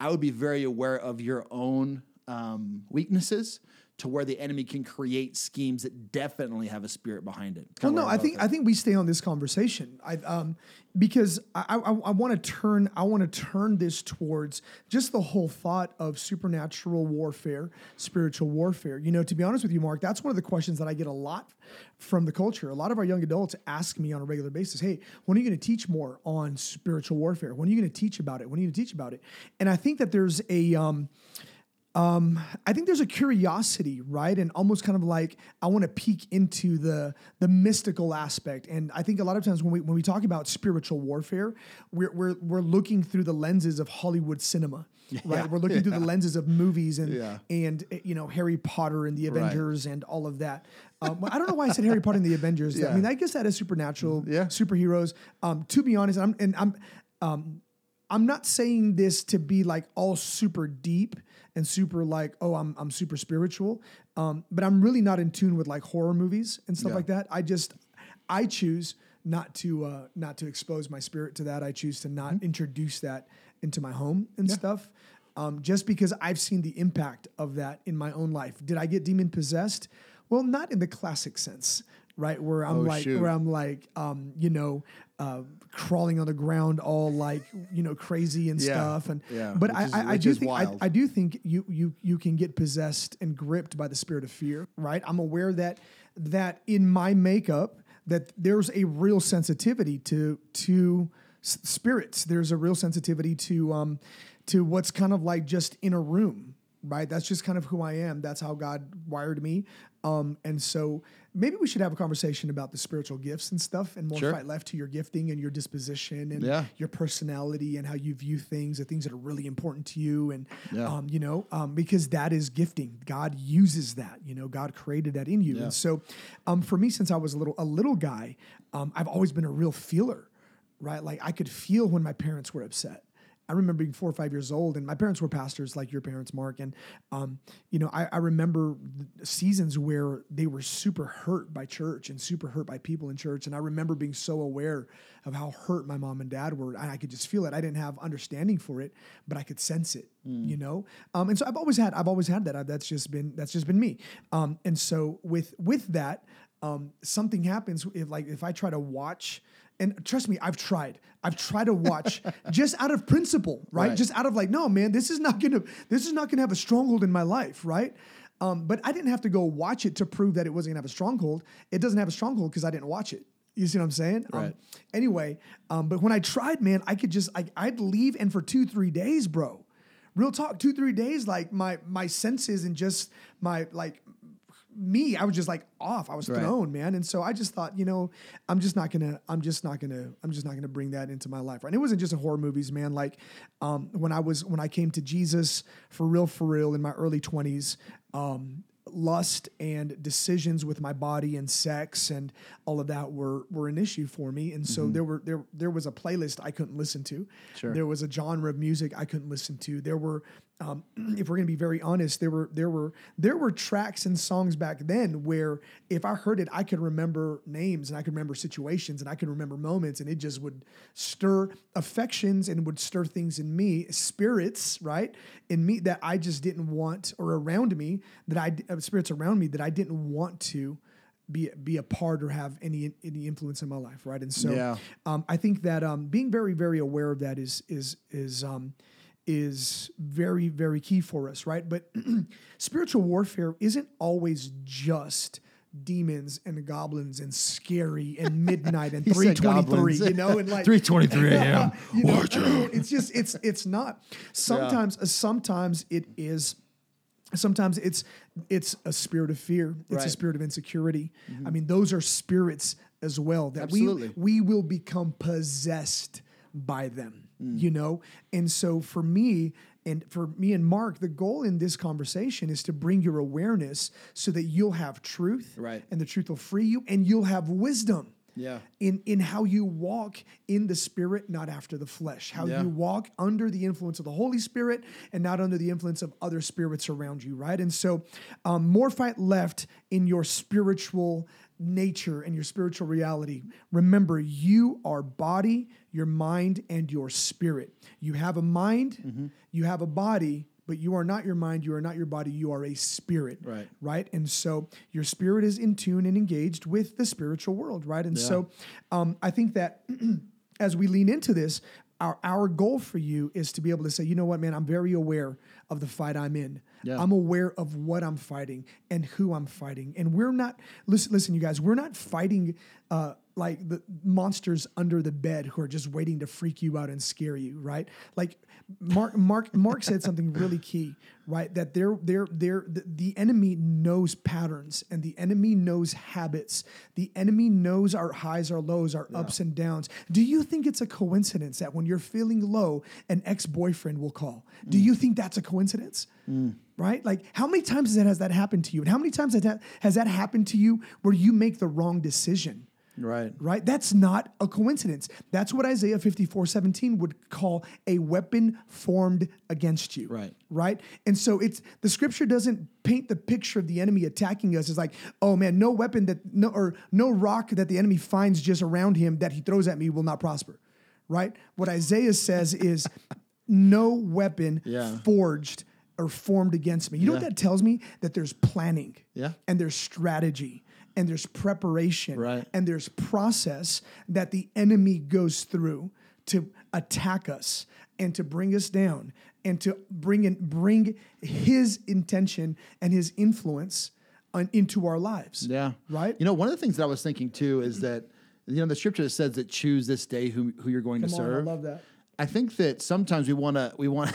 I would be very aware of your own um, weaknesses to where the enemy can create schemes that definitely have a spirit behind it. Well, Kinda no, I think going I think we stay on this conversation. I um because I I, I want to turn I want to turn this towards just the whole thought of supernatural warfare, spiritual warfare. You know, to be honest with you, Mark, that's one of the questions that I get a lot from the culture. A lot of our young adults ask me on a regular basis, "Hey, when are you going to teach more on spiritual warfare? When are you going to teach about it? When are you going to teach about it?" And I think that there's a um I think there's a curiosity, right? And almost kind of like I want to peek into the the mystical aspect. And I think a lot of times when we when we talk about spiritual warfare, we're we're, we're looking through the lenses of Hollywood cinema. *laughs* Right, we're looking through the lenses of movies and Yeah. and uh, you know Harry Potter and the Avengers and all of that. Um, I don't know why I said Harry Potter and the Avengers. I mean, I guess that is supernatural Yeah. superheroes. Um, to be honest, I'm and I'm um, I'm not saying this to be like all super deep and super like oh I'm I'm super spiritual. Um, but I'm really not in tune with like horror movies and stuff Yeah. like that. I just I choose not to uh, not to expose my spirit to that. I choose to not introduce that into my home and stuff. Um, just because I've seen the impact of that in my own life. Did I get demon possessed? Well, not in the classic sense, right? Where I'm Oh, like, shoot. where I'm like, um, you know, uh, crawling on the ground, all like, you know, crazy and Yeah. stuff. And Yeah, but I, is- I, I do think I. I do think you you you can get possessed and gripped by the spirit of fear, right? I'm aware that that in my makeup that there's a real sensitivity to to s- spirits. There's a real sensitivity to um to what's kind of like just in a room, right? That's just kind of who I am. That's how God wired me. Um, and so maybe we should have a conversation about the spiritual gifts and stuff and more Sure. fight left to your gifting and your disposition and Yeah. your personality and how you view things, the things that are really important to you. And, Yeah. um, you know, um, because that is gifting. God uses that, you know, God created that in you. Yeah. And so um, for me, since I was a little, a little guy, um, I've always been a real feeler, right? Like I could feel when my parents were upset. I remember being four or five years old, and my parents were pastors, like your parents, Mark. And um, you know, I, I remember seasons where they were super hurt by church and super hurt by people in church. And I remember being so aware of how hurt my mom and dad were, and I could just feel it. I didn't have understanding for it, but I could sense it. You know, um, and so I've always had, I've always had that. I, that's just been, that's just been me. Um, and so with with that, um, something happens if like if I try to watch and trust me, I've tried. I've tried to watch *laughs* just out of principle, right? Right. Just out of like, no, man, this is not gonna, this is not gonna have a stronghold in my life, right? Um, but I didn't have to go watch it to prove that it wasn't gonna have a stronghold. It doesn't have a stronghold because I didn't watch it. You see what I'm saying? Um, Right. anyway, um, but when I tried, man, I could just, I, I'd leave, and for two, three days, bro, real talk, two, three days, like my my senses and just my like me, I was just like off. I was Right. thrown, man. And so I just thought, you know, I'm just not gonna, I'm just not gonna, I'm just not gonna bring that into my life. Right? And it wasn't just in horror movies, man. Like um, when I was when I came to Jesus for real, for real in my early 20s. Um, lust and decisions with my body and sex and all of that were were an issue for me and so there were there there was a playlist I couldn't listen to Sure. there was a genre of music I couldn't listen to there were um, *clears throat* if we're gonna be very honest there were there were there were tracks and songs back then where if I heard it I could remember names and I could remember situations and I could remember moments and it just would stir affections and would stir things in me spirits right in me that I just didn't want or around me that I uh, spirits around me that I didn't want to be be a part or have any any influence in my life, right? And so, Yeah. um, I think that um, being very very aware of that is is is um, is very very key for us, right? But *clears throat* spiritual warfare isn't always just demons and goblins and scary and *laughs* midnight and 323 you know and like *laughs* 3:23 a.m. *laughs* you know, *clears throat* it's just it's it's not. Sometimes uh, sometimes it is. Sometimes it's it's a spirit of fear. It's a spirit of insecurity. I mean, those are spirits as well that Absolutely. we we will become possessed by them. You know, and so for me and for me and Mark, the goal in this conversation is to bring your awareness so that you'll have truth, Right. And the truth will free you, and you'll have wisdom Yeah. in in how you walk in the spirit not after the flesh how Yeah. you walk under the influence of the holy spirit and not under the influence of other spirits around you right and so um, more fight left in your spiritual nature and your spiritual reality remember you are body your mind and your spirit you have a mind Mm-hmm. you have a body but you are not your mind you are not your body you are a spirit Right. right? And so your spirit is in tune and engaged with the spiritual world, right? And so um, I think that *clears throat* as we lean into this, our, our goal for you is to be able to say, you know what, man, I'm very aware of the fight I'm in. Yeah. I'm aware of what I'm fighting and who I'm fighting. And we're not, listen, listen, you guys, we're not fighting uh, like the monsters under the bed who are just waiting to freak you out and scare you, right? Like Mark Mark Mark said something really key, right? That they're they're they're the, the enemy knows patterns and the enemy knows habits. The enemy knows our highs, our lows, our ups and downs. Do you think it's a coincidence that when you're feeling low, an ex-boyfriend will call? Do mm. you think that's a coincidence? Mm. Right? Like, how many times has that, has that happened to you? And how many times has that, has that happened to you where you make the wrong decision? Right. right? That's not a coincidence. That's what Isaiah 54 17 would call a weapon formed against you. Right. Right. And so it's the scripture doesn't paint the picture of the enemy attacking us as like, oh man, no weapon that no or no rock that the enemy finds just around him that he throws at me will not prosper. Right? What Isaiah says is *laughs* no weapon Yeah. forged or formed against me. You know what that tells me? That there's planning. Yeah. And there's strategy. And there's preparation Right. and there's process that the enemy goes through to attack us and to bring us down and to bring in bring his intention and his influence on, into our lives. Yeah. Right? You know, one of the things that I was thinking too is that you know the scripture says that choose this day who who you're going to Come on, I serve. love that. I think that sometimes we want to we want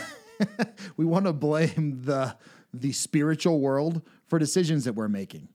*laughs* we want to blame the the spiritual world for decisions that we're making,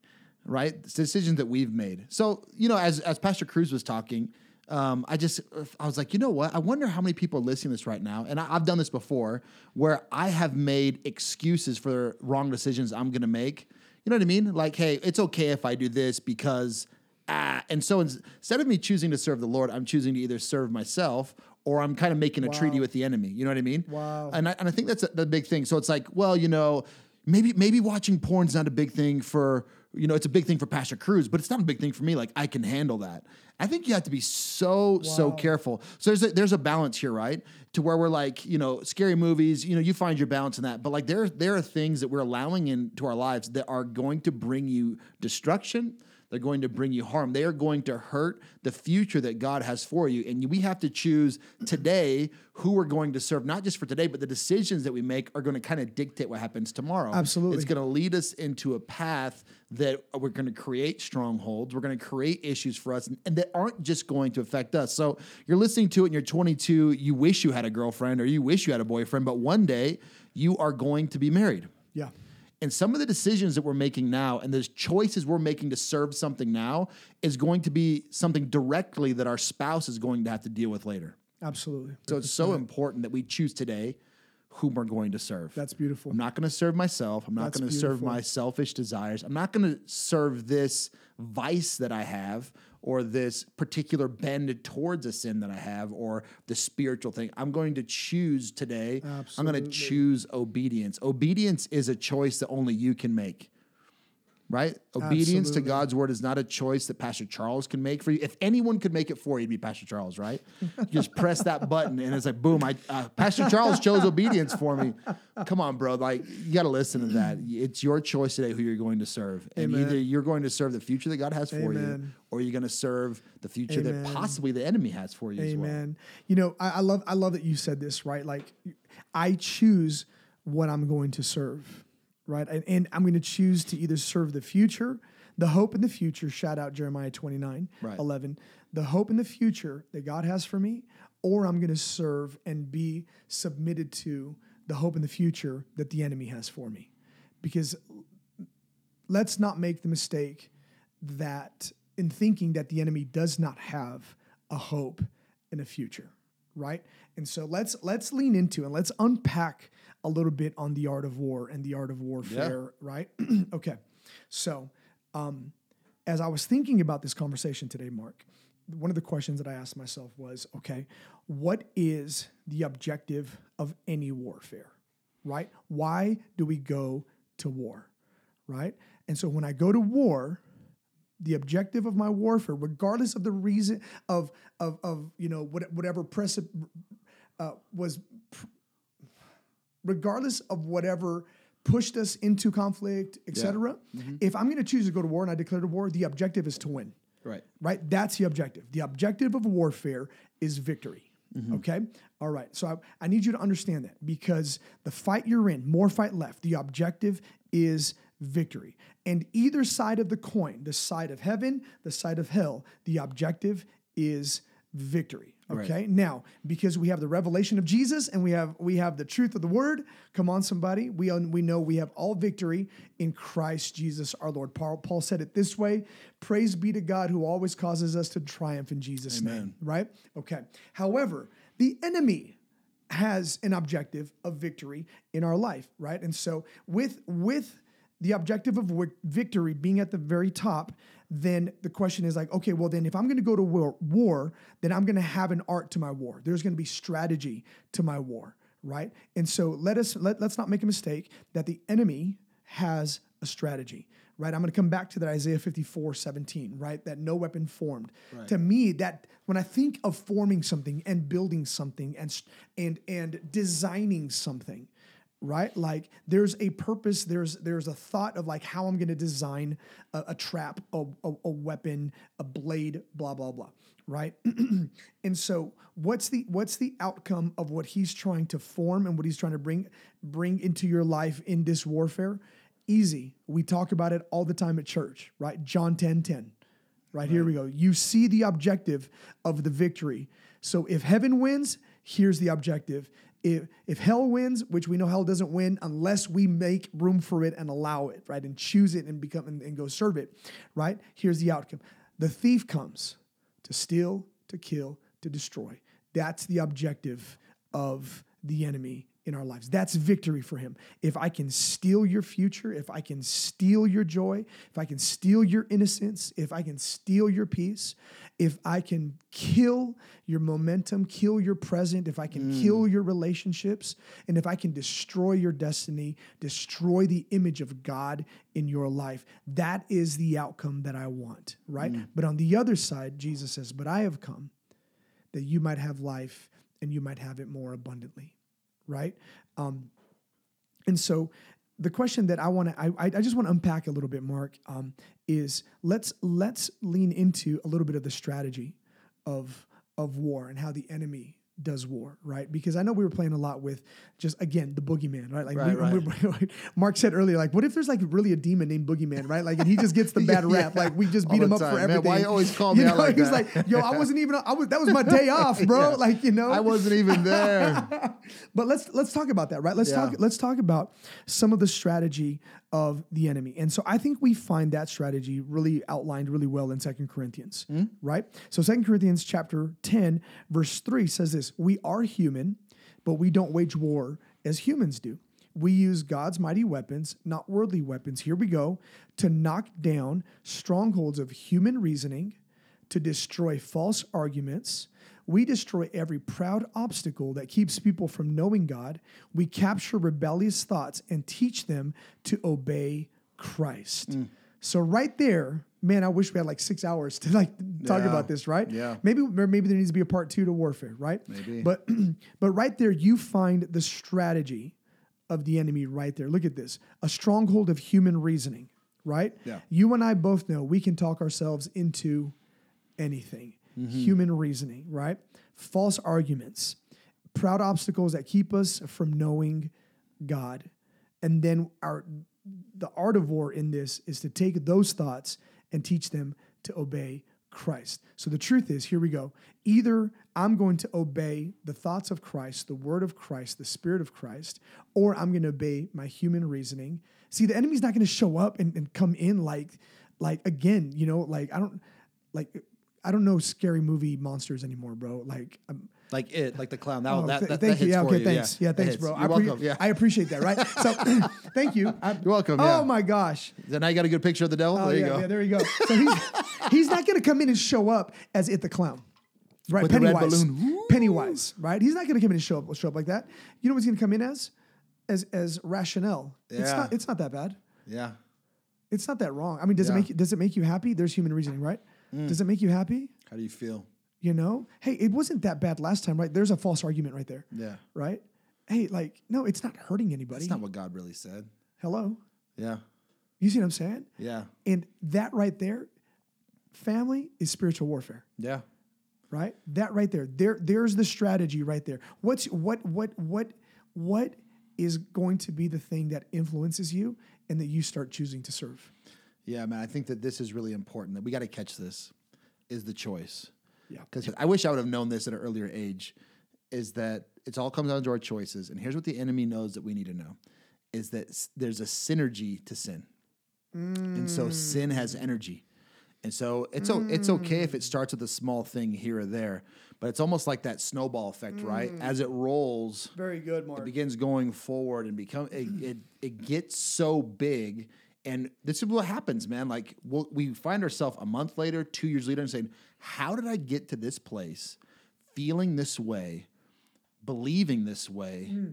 right? Decisions that we've made. So you know, as as Pastor Cruz was talking, um, I just I was like, you know what? I wonder how many people are listening to this right now, and I, I've done this before, where I have made excuses for wrong decisions I'm going to make. You know what I mean? Like, hey, it's okay if I do this because ah, and so instead of me choosing to serve the Lord, I'm choosing to either serve myself or I'm kind of making a treaty with the enemy. You know what I mean? Wow. And I, and I think that's a, the big thing. So it's like, well, you know, maybe maybe watching porn's not a big thing for you know, it's a big thing for Pastor Cruz, but it's not a big thing for me. Like I can handle that. I think you have to be so so careful. So there's a, there's a balance here, right? To where we're like, you know, scary movies. You know, you find your balance in that. But like there there are things that we're allowing into our lives that are going to bring you destruction. They're going to bring you harm. They are going to hurt the future that God has for you. And we have to choose today who we're going to serve, not just for today, but the decisions that we make are going to kind of dictate what happens tomorrow. Absolutely. It's going to lead us into a path that we're going to create strongholds. We're going to create issues for us and, and that aren't just going to affect us. So you're listening to it and you're 22, you wish you had a girlfriend or you wish you had a boyfriend, but one day you are going to be married. Yeah. And some of the decisions that we're making now and the choices we're making to serve something now is going to be something directly that our spouse is going to have to deal with later. Absolutely. So it's so important that we choose today whom we're going to serve. That's beautiful. I'm not going to serve myself. I'm not going to serve my selfish desires. I'm not going to serve this vice that I have or this particular bend towards a sin that I have or the spiritual thing. I'm going to choose today. I'm going to choose obedience. Obedience is a choice that only you can make. Right? Obedience to God's word is not a choice that Pastor Charles can make for you. If anyone could make it for you, it'd be Pastor Charles, right? You just press that button and it's like, boom, I, uh, Pastor Charles chose obedience for me. Come on, bro. Like, you got to listen to that. It's your choice today who you're going to serve. And Amen. either you're going to serve the future that God has for you or you're going to serve the future that possibly the enemy has for you as well. Amen. You know, I, I love I love that you said this, right? Like I choose what I'm going to serve, right? And, and I'm going to choose to either serve the future, the hope in the future, shout out Jeremiah 29, Right. 11, the hope in the future that God has for me, or I'm going to serve and be submitted to the hope in the future that the enemy has for me. Because let's not make the mistake that in thinking that the enemy does not have a hope in a future right and so let's let's lean into and let's unpack a little bit on the art of war and the art of warfare right? *clears throat* Okay. So um as i was thinking about this conversation today mark one of the questions that i asked myself was okay what is the objective of any warfare right? Why do we go to war right? And so when i go to war the objective of my warfare, regardless of the reason of of of you know what, whatever press uh, was, pr- regardless of whatever pushed us into conflict, etc. Mm-hmm. If I'm going to choose to go to war and I declare to war, the objective is to win. Right. Right. That's the objective. The objective of warfare is victory. Mm-hmm. Okay. All right. So I, I need you to understand that because the fight you're in, more fight left. The objective is victory. And either side of the coin, the side of heaven, the side of hell, the objective is victory. Okay. Now, because we have the revelation of Jesus and we have we have the truth of the word, come on, somebody. We we know we have all victory in Christ Jesus our Lord. Paul, Paul said it this way: praise be to God who always causes us to triumph in Jesus' name. Right? Okay. However, the enemy has an objective of victory in our life, right? And so with with the objective of wi- victory being at the very top, then the question is like, okay, well then if I'm going to go to war, war, then I'm going to have an art to my war. There's going to be strategy to my war, right? And so let us let, let's not make a mistake that the enemy has a strategy. Right, I'm going to come back to that Isaiah 54, 17, right? That no weapon formed. To me, that when I think of forming something and building something and and and designing something, right? Like there's a purpose there's there's a thought of like how i'm going to design a, a trap a, a, a weapon a blade blah blah blah right? *clears throat* And so what's the what's the outcome of what he's trying to form and what he's trying to bring bring into your life in this warfare? Easy. We talk about it all the time at church right? John 10 10 Right, here we go. You see the objective of the victory. So if heaven wins, here's the objective. If if hell wins, which we know hell doesn't win unless we make room for it and allow it, right, and choose it and become and, and go serve it, right? Here's the outcome. The thief comes to steal, to kill, to destroy. That's the objective of the enemy in our lives. That's victory for him. If I can steal your future, if I can steal your joy, if I can steal your innocence, if I can steal your peace, if I can kill your momentum, kill your present, if I can kill your relationships, and if I can destroy your destiny, destroy the image of God in your life, that is the outcome that I want, right? But on the other side, Jesus says, But I have come that you might have life and you might have it more abundantly, right? Um, and so the question that I want to, I, I just want to unpack a little bit, Mark, um, is let's let's lean into a little bit of the strategy of of war and how the enemy does war, right? Because I know we were playing a lot with just again the boogeyman, right? Like Right, we, we- *laughs* Mark said earlier, like what if there's like really a demon named boogeyman, right? Like and he just gets the *laughs* bad rap, like we just beat him up time. for Man, everything. why you always call *laughs* me You out know, like he's that? like, yo, I wasn't even, I was that was my day off, bro. Yeah. Like you know, I wasn't even there. but let's let's talk about that, right? Let's Yeah. talk let's talk about some of the strategy of the enemy. And so I think we find that strategy really outlined really well in Second Corinthians, Hmm? right? So Second Corinthians chapter 10 verse 3 says this, "We are human, but we don't wage war as humans do. We use God's mighty weapons, not worldly weapons. Here we go, to knock down strongholds of human reasoning, to destroy false arguments. We destroy every proud obstacle that keeps people from knowing God. We capture rebellious thoughts and teach them to obey Christ. Mm. So right there, man, I wish we had like six hours to like talk Yeah. about this, right? Yeah. Maybe maybe there needs to be a part two to warfare, right? Maybe. But *clears throat* but right there, you find the strategy of the enemy right there. Look at this. A stronghold of human reasoning, right? Yeah. You and I both know we can talk ourselves into anything. Mm-hmm. Human reasoning, right? False arguments, proud obstacles that keep us from knowing God. And then our the art of war in this is to take those thoughts and teach them to obey Christ. So the truth is, here we go. Either I'm going to obey the thoughts of Christ, the word of Christ, the spirit of Christ, or I'm going to obey my human reasoning. See, the enemy's not going to show up and, and come in like, like again, you know, like I don't like I don't know scary movie monsters anymore, bro. Like I'm Like it, like the clown. That, Oh, that, th- that, thank that you. Yeah, okay, you. thanks. Yeah, That thanks, bro. You're I welcome. Yeah. I appreciate that, right? So, *laughs* *laughs* thank you. I- You're welcome. Oh my gosh. Then I got a good picture of the devil. Oh there you go. yeah, there you go. So he's *laughs* he's not going to come in and show up as it the clown, right? With Pennywise. Pennywise, right? He's not going to come in and show up show up like that. You know what he's going to come in as? As as rationale. It's Yeah. not. It's not that bad. yeah. It's not that wrong. I mean, does it make you, does it make you happy? There's human reasoning, right? Does it make you happy? How do you feel? You know, hey, it wasn't that bad last time, right? There's a false argument right there, Yeah. right? Hey, like, no, it's not hurting anybody. That's not what God really said. Hello, Yeah. you see what I'm saying? Yeah. And that right there, family is spiritual warfare, Yeah. right? That right there, there, there's the strategy right there. What's what what what what is going to be the thing that influences you and that you start choosing to serve. Yeah, man. I think that this is really important. That we got to catch this. Is the choice. Yeah. Because I wish I would have known this at an earlier age. Is that it's all comes down to our choices. And here's what the enemy knows that we need to know: is that there's a synergy to sin, and so sin has mm. energy. And so it's o- it's okay if it mm. starts with a small thing here or there, but it's almost like that snowball effect, right? Mm. As it rolls, Very good, Mark. it begins going forward and become it, it, it gets so big and this is what happens man. Like we'll, we find ourselves a month later two years later and saying how did i get to this place feeling this way believing this way hmm.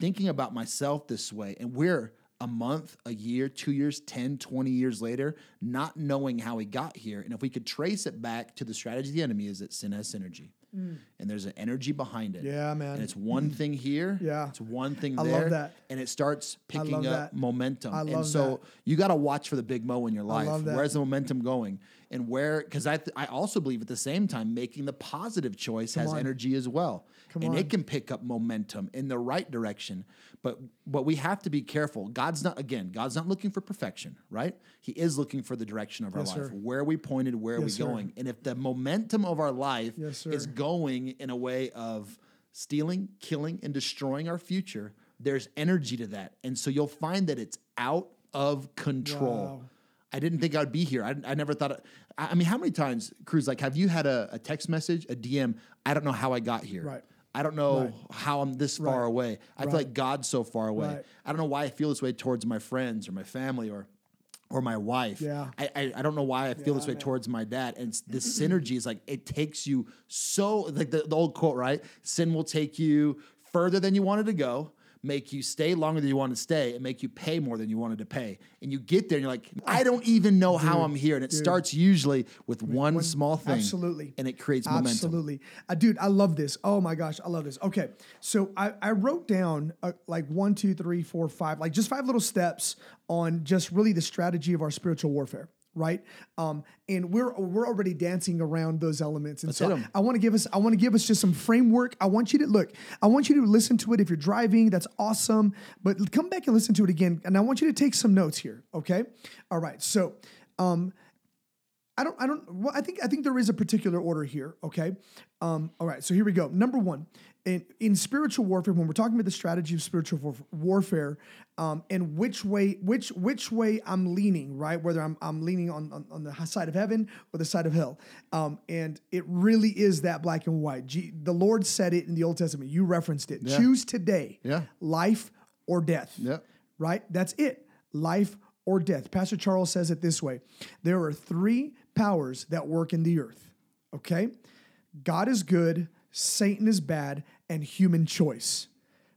thinking about myself this way? And we're a month a year two years 10 20 years later not knowing how we got here. And if we could trace it back to the strategy of the enemy is that sin has synergy Mm. and there's an energy behind it Yeah, man. and it's one mm. thing here Yeah. it's one thing I love there that. and it starts picking up that. momentum I and love so that. you got to watch for the big mo in your life love that. where's the momentum going and where because I, th- I also believe at the same time making the positive choice has on. energy as well Come and on. it can pick up momentum in the right direction but but we have to be careful god's not again god's not looking for perfection right he is looking for the direction of our Yes, life sir. where are we pointed where are Yes, we sir. going and if the momentum of our life Yes, is going in a way of stealing, killing, and destroying our future, there's energy to that. And so you'll find that it's out of control. Wow. I didn't think I'd be here. I, I never thought. I I mean, how many times, Cruz? Like, have you had a, a text message, a DM? I don't know how I got here. Right. I don't know Right. how I'm this far Right. away. I Right. feel like God's so far away. I don't know why I feel this way towards my friends or my family or or my wife. Yeah. I, I, I don't know why I feel this way man. towards my dad. And this *clears throat* synergy is like it takes you so like the, the old quote, right? Sin will take you further than you wanted to go, make you stay longer than you want to stay, and make you pay more than you wanted to pay. And you get there and you're like, I don't even know how I'm here. And it starts usually with one, small thing. Absolutely. And it creates momentum. Absolutely. Uh, dude, I love this. Oh my gosh, I love this. Okay. So I, I wrote down uh, like one, two, three, four, five, like just five little steps on just really the strategy of our spiritual warfare. Right, um, and we're we're already dancing around those elements, and hit so 'em. I want to give us I want to give us just some framework. I want you to look. I want you to listen to it if you're driving. That's awesome. But come back and listen to it again, and I want you to take some notes here. Okay, all right. So um, I don't, I don't, well, I think, I think there is a particular order here. Okay. Um, all right. So here we go. Number one, in, in spiritual warfare, when we're talking about the strategy of spiritual warf- warfare, um, and which way, which, which way I'm leaning, right? Whether I'm, I'm leaning on, on, on the side of heaven or the side of hell. Um, and it really is that black and white. G- the Lord said it in the Old Testament. You referenced it. Choose today, Yeah. life or death Yeah. right? That's it. Life or death. Pastor Charles says it this way there are three powers that work in the earth, okay? God is good, Satan is bad, and human choice,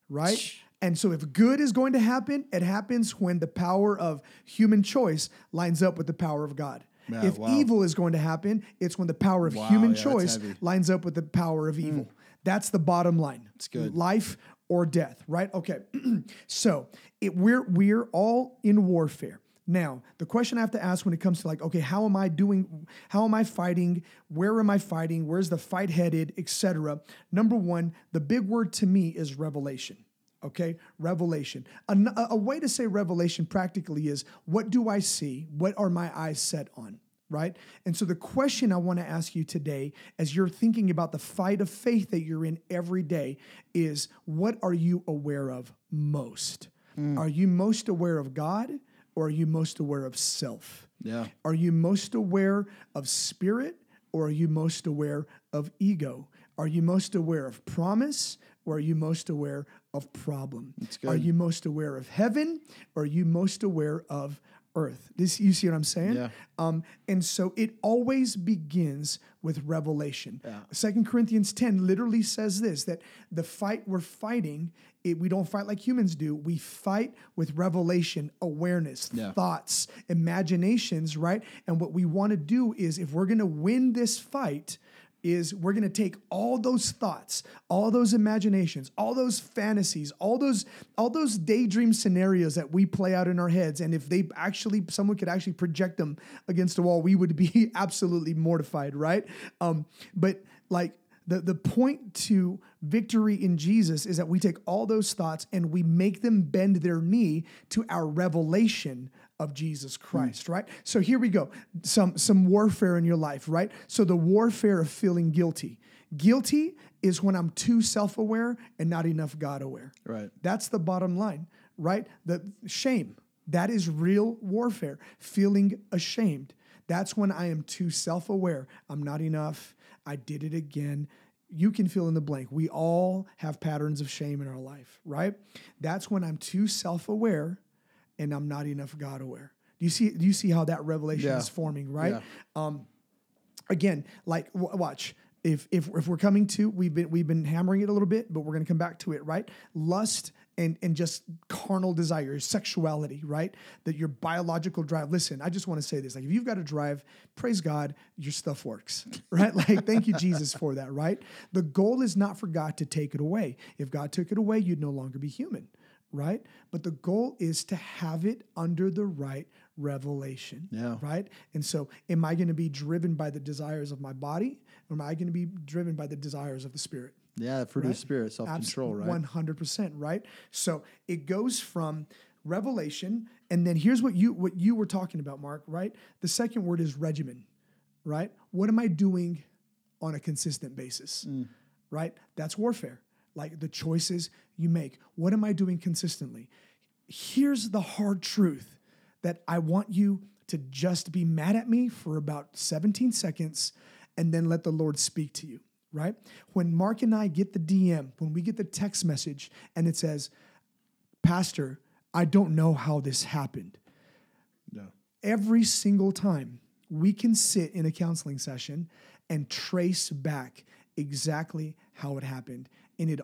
right? And so, if good is going to happen, it happens when the power of human choice lines up with the power of God. Yeah, if wow. evil is going to happen, it's when the power of Wow, human yeah, choice. Lines up with the power of evil. That's the bottom line. It's good. Life or death, right? Okay. *clears throat* so it, we're we're all in warfare. Now, the question I have to ask when it comes to like, okay, how am I doing? How am I fighting? Where am I fighting? Where's the fight headed, etc. Number one, the big word to me is revelation. Okay, revelation. A, a- a way to say revelation practically is what do I see? What are my eyes set on? right? And so the question I want to ask you today, as you're thinking about the fight of faith that you're in every day, is what are you aware of most? Mm. Are you most aware of God or are you most aware of self? Yeah. Are you most aware of spirit or are you most aware of ego? Are you most aware of promise or are you most aware of problem? Are you most aware of heaven or are you most aware of earth? This you see what I'm saying? Yeah. Um, and so it always begins with revelation. Second Corinthians 10 literally says this that the fight we're fighting, it, we don't fight like humans do. We fight with revelation, awareness, Yeah. thoughts, imaginations, right? And what we want to do is if we're going to win this fight, is we're going to take all those thoughts, all those imaginations, all those fantasies, all those all those daydream scenarios that we play out in our heads and if they actually someone could actually project them against a wall, we would be *laughs* absolutely mortified, right? Um, but like The, the point to victory in Jesus is that we take all those thoughts and we make them bend their knee to our revelation of Jesus hmm. Christ, right? So here we go. Some some warfare in your life, right? So the warfare of feeling guilty. Guilty is when I'm too self-aware and not enough God-aware. Right. That's the bottom line, right? The shame. That is real warfare. Feeling ashamed. That's when I am too self-aware. I'm not enough. I did it again. You can fill in the blank. We all have patterns of shame in our life, right? That's when I'm too self-aware and I'm not enough God aware. Do you see? Do you see how that revelation Yeah. is forming? Right. Yeah. Um, again, like w- watch. If, if, if we're coming to we've been we've been hammering it a little bit, but we're going to come back to it, right? Lust and and just carnal desires, sexuality, right? That your biological drive. Listen, I just want to say this: like if you've got to drive, praise God, your stuff works, *laughs* right? Like thank you Jesus for that, right? The goal is not for God to take it away. If God took it away, you'd no longer be human right? But the goal is to have it under the right revelation. Yeah. Right. And so, am I going to be driven by the desires of my body, or am I going to be driven by the desires of the spirit? Yeah, the fruit of the spirit, self control, right? One hundred percent, right? So it goes from revelation, and then here's what you what you were talking about, Mark. Right. The second word is regimen. Right. What am I doing on a consistent basis? Mm. Right. That's warfare. Like the choices you make. What am I doing consistently? Here's the hard truth that I want you to just be mad at me for about 17 seconds and then let the Lord speak to you, right? When Mark and I get the DM, when we get the text message and it says, Pastor, I don't know how this happened. Yeah. Every single time we can sit in a counseling session and trace back exactly how it happened. And it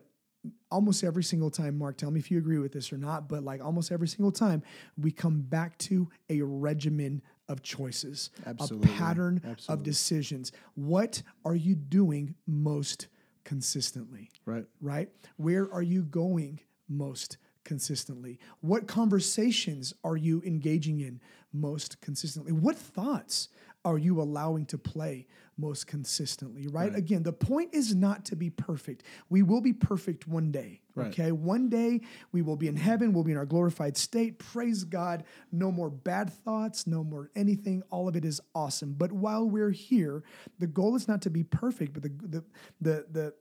almost every single time, Mark, tell me if you agree with this or not, but like almost every single time, we come back to a regimen of choices, Absolutely. a pattern of decisions. What are you doing most consistently? Right. right? Where are you going most consistently? What conversations are you engaging in most consistently? What thoughts are you allowing to play most consistently, right? Again, the point is not to be perfect. We will be perfect one day, Right. okay? One day we will be in heaven, we'll be in our glorified state. Praise God. No more bad thoughts, no more anything. All of it is awesome. But while we're here, the goal is not to be perfect, but the the the the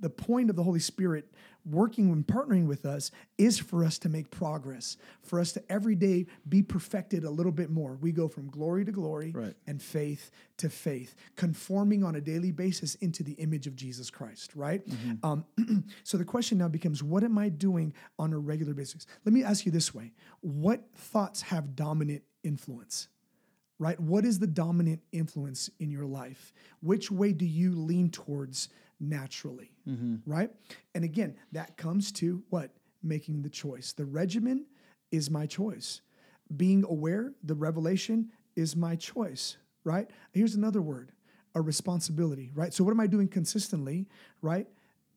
the point of the Holy Spirit working and partnering with us is for us to make progress, for us to every day be perfected a little bit more. We go from glory to glory Right. and faith to faith, conforming on a daily basis into the image of Jesus Christ, right? Um, *clears throat* so the question now becomes what am I doing on a regular basis? Let me ask you this way What thoughts have dominant influence? Right? What is the dominant influence in your life? Which way do you lean towards naturally, mm-hmm. right? And again, that comes to what? Making the choice. The regimen is my choice. Being aware, the revelation is my choice, right? Here's another word a responsibility, right? So, what am I doing consistently, right?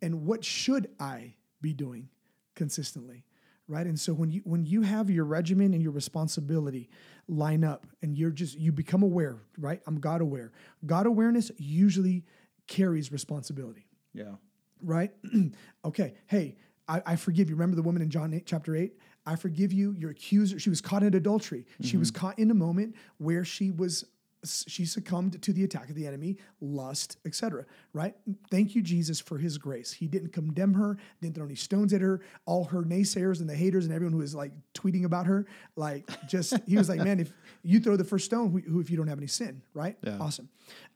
And what should I be doing consistently? Right? And so when you when you have your regimen and your responsibility line up and you're just you become aware right? I'm god aware. God awareness usually carries responsibility. Yeah. right? *clears throat* Okay hey I, I forgive you. Remember the woman in john 8 chapter 8 i forgive you your accuser she was caught in adultery. She was mm-hmm. caught in a moment where she was she succumbed to the attack of the enemy lust etc right? Thank you jesus for his grace. He didn't condemn her didn't throw any stones at her. All her naysayers and the haters and everyone who was like tweeting about her like just he was like man if you throw the first stone who, who if you don't have any sin right? Yeah. awesome.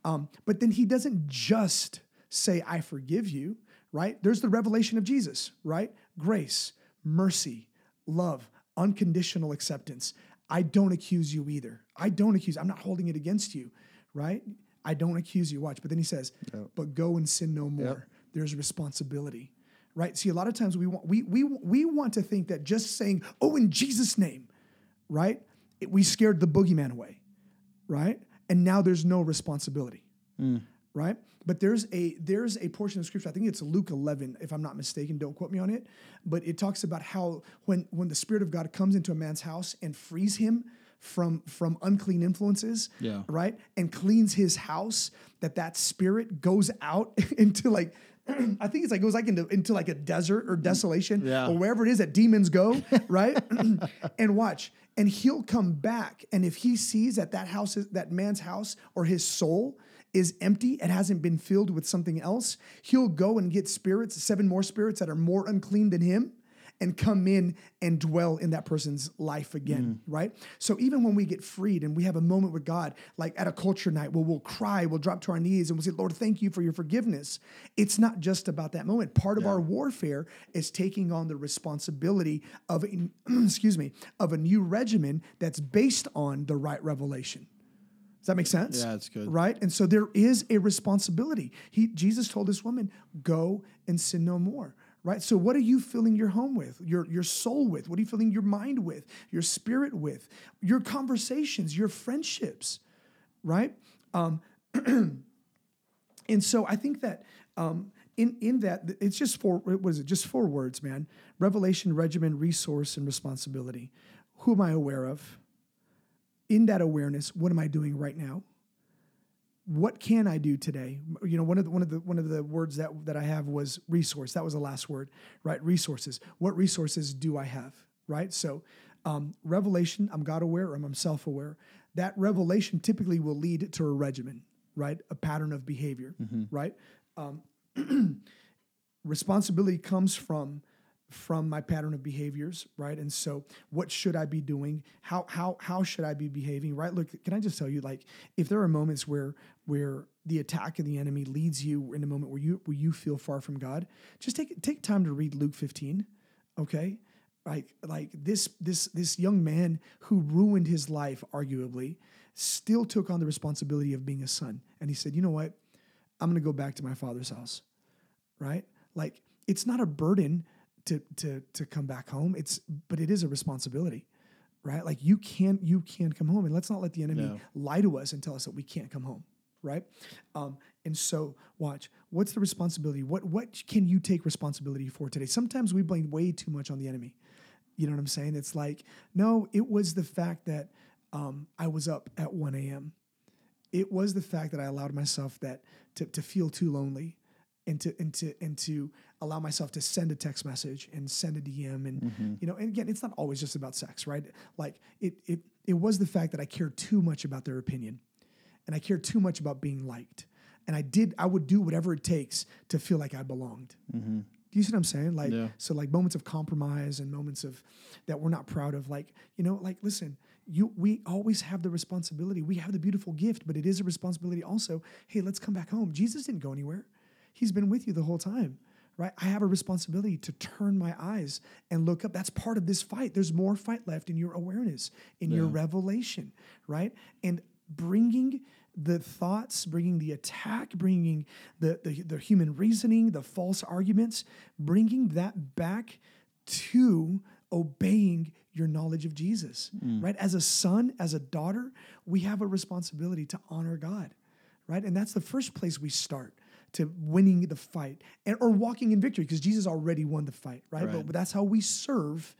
Um, but then he doesn't just say i forgive you right? There's the revelation of jesus right? Grace mercy love unconditional acceptance. I don't accuse you either i don't accuse i'm not holding it against you right? I don't accuse you watch. But then he says but go and sin no more. There's responsibility. Right? See a lot of times we want we we we want to think that just saying oh in jesus name right? It, we scared the boogeyman away right? And now there's no responsibility hmm. right? But there's a there's a portion of scripture i think it's luke 11 if i'm not mistaken don't quote me on it but it talks about how when when the spirit of god comes into a man's house and frees him from from unclean influences Yeah. right and cleans his house that that spirit goes out *laughs* into like *clears throat* I think it's like goes like into into like a desert or desolation Yeah. or wherever it is that demons go, *laughs* right? *clears throat* and watch, and he'll come back, and if he sees that that house is that man's house or his soul is empty and hasn't been filled with something else, he'll go and get spirits, seven more spirits that are more unclean than him, and come in and dwell in that person's life again, mm. right? So even when we get freed and we have a moment with God, like at a culture night where we'll cry, we'll drop to our knees and we'll say, Lord, thank you for your forgiveness. It's not just about that moment. Part of our warfare is taking on the responsibility of, a- *clears throat* excuse me, of a new regimen that's based on the right revelation. Does that make sense? Yeah, it's good. Right? And so there is a responsibility. He Jesus told this woman, go and sin no more. Right? So what are you filling your home with? Your your soul with? What are you filling your mind with? Your spirit with? Your conversations, your friendships, right? Um, *clears throat* and so I think that um, in in that it's just four. What is it? Just four words, man. Revelation, regimen, resource, and responsibility. Who am I aware of? In that awareness, what am I doing right now? What can I do today? You know, one of the one of the one of the words that that I have was resource. That was the last word, right? Resources. What resources do I have? Right. So, um, revelation. I'm God aware. Or I'm self aware. That revelation typically will lead to a regimen, right? A pattern of behavior, right? Um, *clears throat* responsibility comes from from my pattern of behaviors right and so what should i be doing how how how should i be behaving right look can i just tell you like if there are moments where where the attack of the enemy leads you in a moment where you where you feel far from god just take take time to read luke 15 okay like like this this this young man who ruined his life arguably still took on the responsibility of being a son and he said you know what i'm going to go back to my father's house right? Like it's not a burden to to to come back home. It's but it is a responsibility, right? Like you can you can come home, and let's not let the enemy Yeah. lie to us and tell us that we can't come home, right? Um, and so watch what's the responsibility? What what can you take responsibility for today? Sometimes we blame way too much on the enemy. You know what I'm saying? It's like no, it was the fact that um, I was up at 1 a.m it was the fact that I allowed myself that to, to feel too lonely and to and to and to allow myself to send a text message and send a DM and you know and again it's not always just about sex right like it it it was the fact that I cared too much about their opinion and I cared too much about being liked and I did I would do whatever it takes to feel like I belonged. Mm-hmm. Do you see what I'm saying? Like, Yeah. so like moments of compromise and moments of that we're not proud of. Like, you know, like listen, you we always have the responsibility. We have the beautiful gift, but it is a responsibility also. Hey, let's come back home. Jesus didn't go anywhere. He's been with you the whole time. Right? I have a responsibility to turn my eyes and look up. That's part of this fight. There's more fight left in your awareness, in your revelation, right? And bringing the thoughts, bringing the attack, bringing the, the, the human reasoning, the false arguments, bringing that back to obeying your knowledge of Jesus, mm. right? As a son, as a daughter, we have a responsibility to honor God, right? And that's the first place we start to winning the fight and, or walking in victory because Jesus already won the fight, right? But, Right. but that's how we serve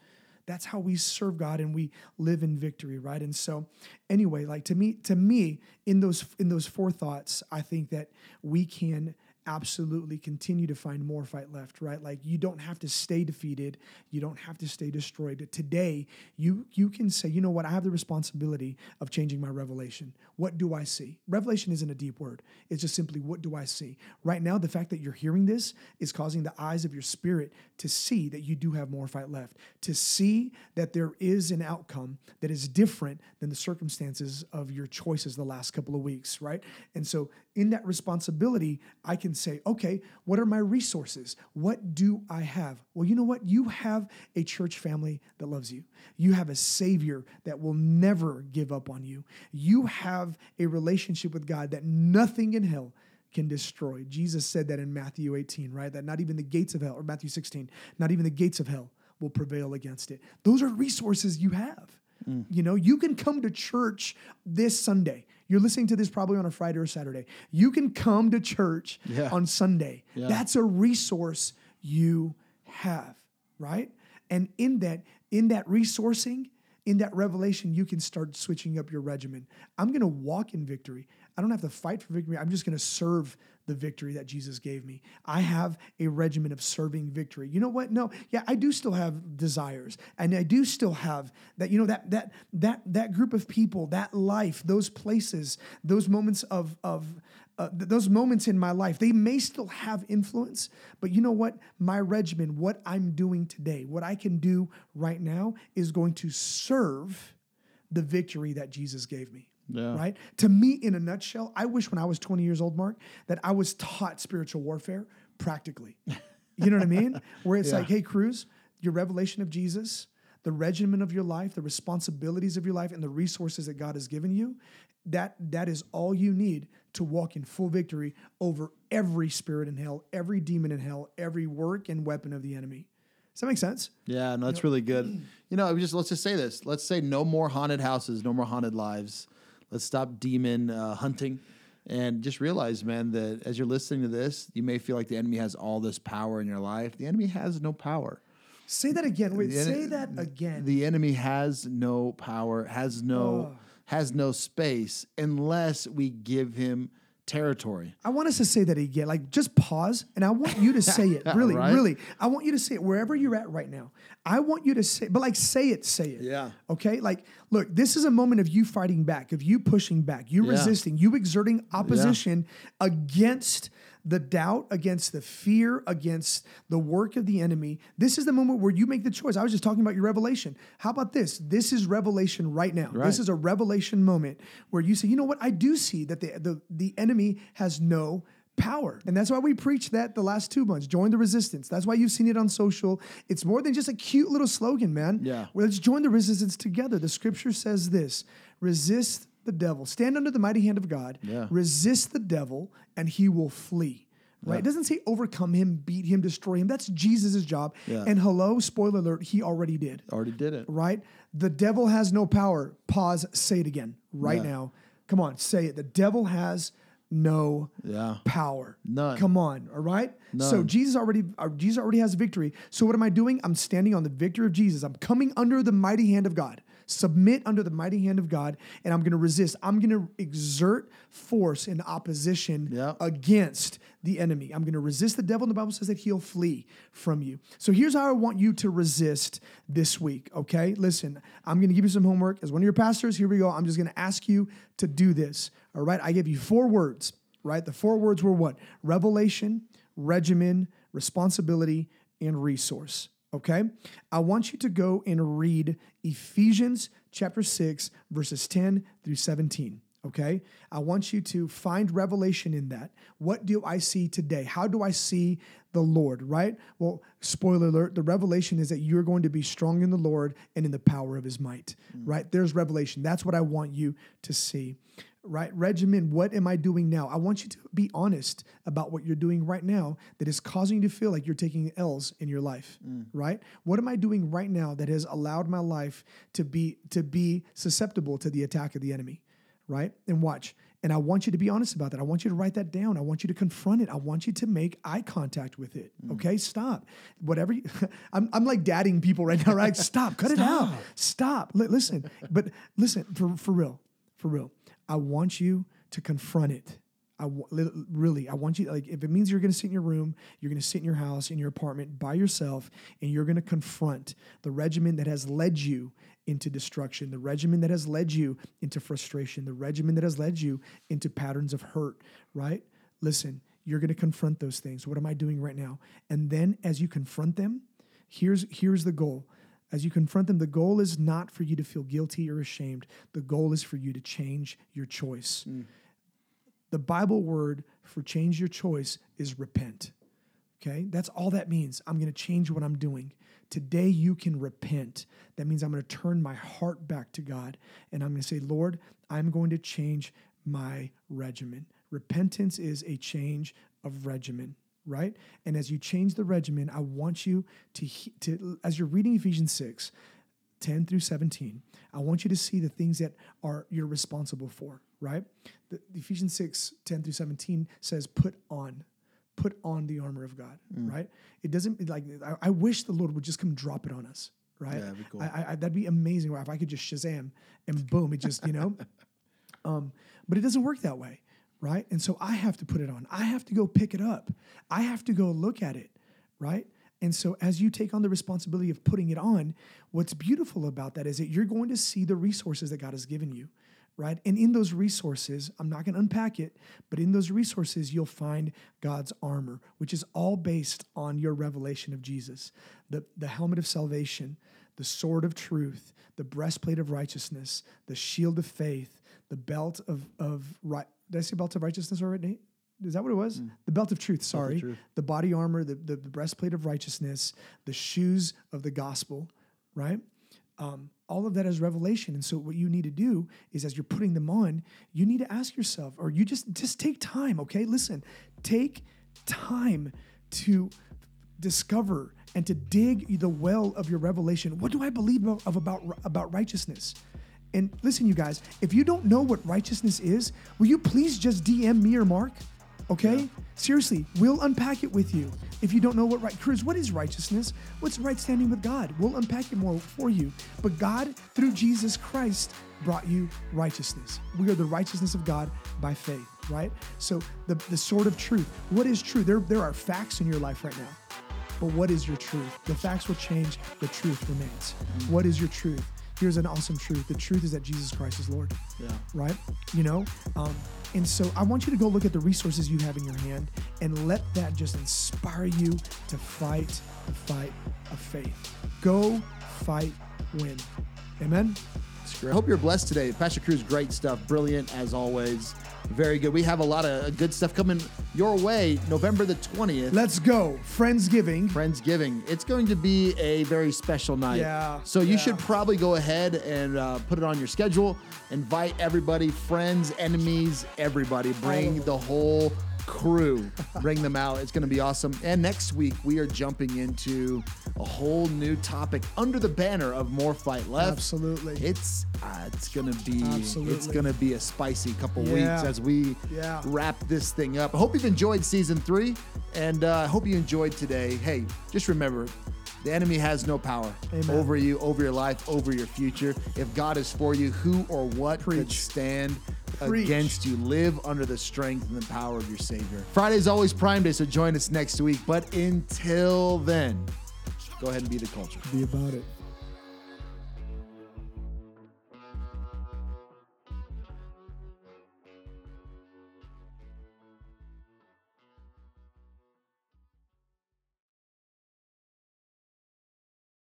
that's how we serve God and we live in victory, right? And so anyway, like to me to me in those in those four thoughts, I think that we can absolutely continue to find more fight left, right? Like you don't have to stay defeated, you don't have to stay destroyed. Today, you you can say, "You know what? I have the responsibility of changing my revelation. What do I see?" Revelation isn't a deep word. It's just simply what do I see? Right now, the fact that you're hearing this is causing the eyes of your spirit to see that you do have more fight left, to see that there is an outcome that is different than the circumstances of your choices the last couple of weeks, right? And so, in that responsibility, I can say, okay, what are my resources? What do I have? Well, you know what? You have a church family that loves you. You have a Savior that will never give up on you. You have a relationship with God that nothing in hell can destroy. Jesus said that in Matthew 18, right? That not even the gates of hell, or Matthew 16, not even the gates of hell will prevail against it. Those are resources you have. Mm. You know, you can come to church this Sunday. You're listening to this probably on a Friday or Saturday. You can come to church Yeah. on Sunday. Yeah. That's a resource you have, right? And in that, in that resourcing, in that revelation, you can start switching up your regimen. I'm going to walk in victory. I don't have to fight for victory. I'm just going to serve the victory that Jesus gave me. I have a regimen of serving victory. You know what? No, yeah, I do still have desires, and I do still have that. You know that that that that group of people, that life, those places, those moments of of uh, th- those moments in my life, they may still have influence, but you know what? My regimen, what I'm doing today, what I can do right now is going to serve the victory that Jesus gave me. Yeah. Right? To me, in a nutshell, I wish when I was 20 years old, Mark, that I was taught spiritual warfare practically. You know what I mean? *laughs* Where it's Yeah. like, hey, Cruz, your revelation of Jesus, the regimen of your life, the responsibilities of your life, and the resources that God has given you, that that is all you need to walk in full victory over every spirit in hell, every demon in hell, every work and weapon of the enemy. Does that make sense? Yeah, no, that's really good. You know, we just let's just say this. Let's say no more haunted houses, no more haunted lives. Let's stop demon uh, hunting, and just realize, man, that as you're listening to this, you may feel like the enemy has all this power in your life. The enemy has no power. Say that again. Wait, ene- say that again. The enemy has no power, has no has no space unless we give him territory. I want us to say that again. Like, just pause, and I want you to *laughs* say it. Really, Right? really. I want you to say it wherever you're at right now. I want you to say, but like, say it, say it. Yeah. Okay. Like, look, this is a moment of you fighting back, of you pushing back, you Yeah. resisting, you exerting opposition against the doubt, against the fear, against the work of the enemy. This is the moment where you make the choice. I was just talking about your revelation. How about this? This is revelation right now. Right. This is a revelation moment where you say, you know what? I do see that the, the, the enemy has no power. And that's why we preach that the last two months. Join the resistance. That's why you've seen it on social. It's more than just a cute little slogan, man. Yeah. Well, let's join the resistance together. The scripture says this resist the devil, stand under the mighty hand of God, Yeah. resist the devil, and he will flee. Right? It doesn't say overcome him, beat him, destroy him. That's Jesus' job. Yeah. And hello, spoiler alert, he already did Already did it. right? The devil has no power. Pause, say it again right Yeah. now. Come on, say it. The devil has no Yeah. power. None. Come on, all right? None. So Jesus already uh, Jesus already has victory. So what am I doing? I'm standing on the victory of Jesus. I'm coming under the mighty hand of God. Submit under the mighty hand of God, and I'm going to resist. I'm going to exert force in opposition Yeah. against the enemy. I'm going to resist the devil. And the Bible says that he'll flee from you. So here's how I want you to resist this week. Okay. Listen, I'm going to give you some homework. As one of your pastors, here we go. I'm just going to ask you to do this. All right. I give you four words, right? The four words were what? Revelation, regimen, responsibility, and resource. Okay. I want you to go and read Ephesians chapter 6, verses 10 through 17. Okay. I want you to find revelation in that. What do I see today? How do I see the Lord, right? Well, spoiler alert, the revelation is that you're going to be strong in the Lord and in the power of his might, mm. right? There's revelation. That's what I want you to see, right? Regimen, what am I doing now? I want you to be honest about what you're doing right now that is causing you to feel like you're taking L's in your life, mm. right? What am I doing right now that has allowed my life to be to be susceptible to the attack of the enemy? right? And watch. And I want you to be honest about that. I want you to write that down. I want you to confront it. I want you to make eye contact with it. Mm. Okay, stop. Whatever. You, *laughs* I'm, I'm like dadding people right now, right? Stop. Cut it out. *laughs* Stop. Li- listen. But listen for for real, for real. I want you to confront it. I really, I want you like if it means you're going to sit in your room, you're going to sit in your house, in your apartment by yourself, and you're going to confront the regimen that has led you into destruction, the regimen that has led you into frustration, the regimen that has led you into patterns of hurt. Right? Listen, you're going to confront those things. What am I doing right now? And then as you confront them, here's here's the goal. As you confront them, the goal is not for you to feel guilty or ashamed. The goal is for you to change your choice. Hmm. The Bible word for change your choice is repent. Okay? That's all that means. I'm going to change what I'm doing. Today you can repent. That means I'm going to turn my heart back to God and I'm going to say, Lord, I'm going to change my regimen. Repentance is a change of regimen, right? And as you change the regimen, I want you to, to as you're reading Ephesians 6, 10 through 17, I want you to see the things that are you're responsible for, right? The, Ephesians 6, 10 through 17 says, put on, put on the armor of God, right? It doesn't like I, I wish the Lord would just come drop it on us, right? Yeah, that'd be cool. I, I, that'd be amazing. If I could just Shazam and boom, it just you know. *laughs* um, but it doesn't work that way, right? And so I have to put it on. I have to go pick it up. I have to go look at it, right? And so as you take on the responsibility of putting it on, what's beautiful about that is that you're going to see the resources that God has given you right? And in those resources, I'm not going to unpack it, but in those resources, you'll find God's armor, which is all based on your revelation of Jesus the, the helmet of salvation, the sword of truth, the breastplate of righteousness, the shield of faith, the belt of, of right. Did I say belt of righteousness already? Is that what it was? The belt of truth, sorry. truth. The body armor, the, the, the breastplate of righteousness, the shoes of the gospel, right? um, all of that is revelation and so what you need to do is as you're putting them on you need to ask yourself or you just just take time okay listen take time to discover and to dig the well of your revelation what do i believe of, of about about righteousness and listen you guys if you don't know what righteousness is will you please just dm me or mark? Okay? Seriously we'll unpack it with you. If you don't know what right cruz what is righteousness? What's right standing with god? We'll unpack it more for you. But god through jesus christ brought you righteousness. We are the righteousness of god by faith right? So the, the sword of truth. What is true? There, there are facts in your life right now. But what is your truth? The facts will change the truth remains. What is your truth here's an awesome truth the truth is that jesus christ is lord Yeah. right? You know? Um, and so I want you to go look at the resources you have in your hand and let that just inspire you to fight the fight of faith. Go fight, win. Amen? I hope you're blessed today. Pastor Cruz, great stuff. Brilliant as always. Very good. We have a lot of good stuff coming your way November the 20th. Let's go. Friendsgiving. Friendsgiving. It's going to be a very special night. Yeah, So you yeah. should probably go ahead and uh, put it on your schedule. Invite everybody, friends, enemies, everybody. Bring the whole crew. Bring them out. It's going to be awesome. And next week we are jumping into a whole new topic under the banner of More Fight Left. Absolutely. It's uh, it's gonna be it's gonna be a spicy couple Yeah. weeks as we Yeah. wrap this thing up. I hope you've enjoyed season three, and uh, I hope you enjoyed today. Hey, just remember. The enemy has no power Amen. over you, over your life, over your future. If God is for you, who or what could stand Preach. against you? Live under the strength and the power of your Savior. Friday is always Prime Day, so join us next week. But until then, go ahead and be the culture. Be about it.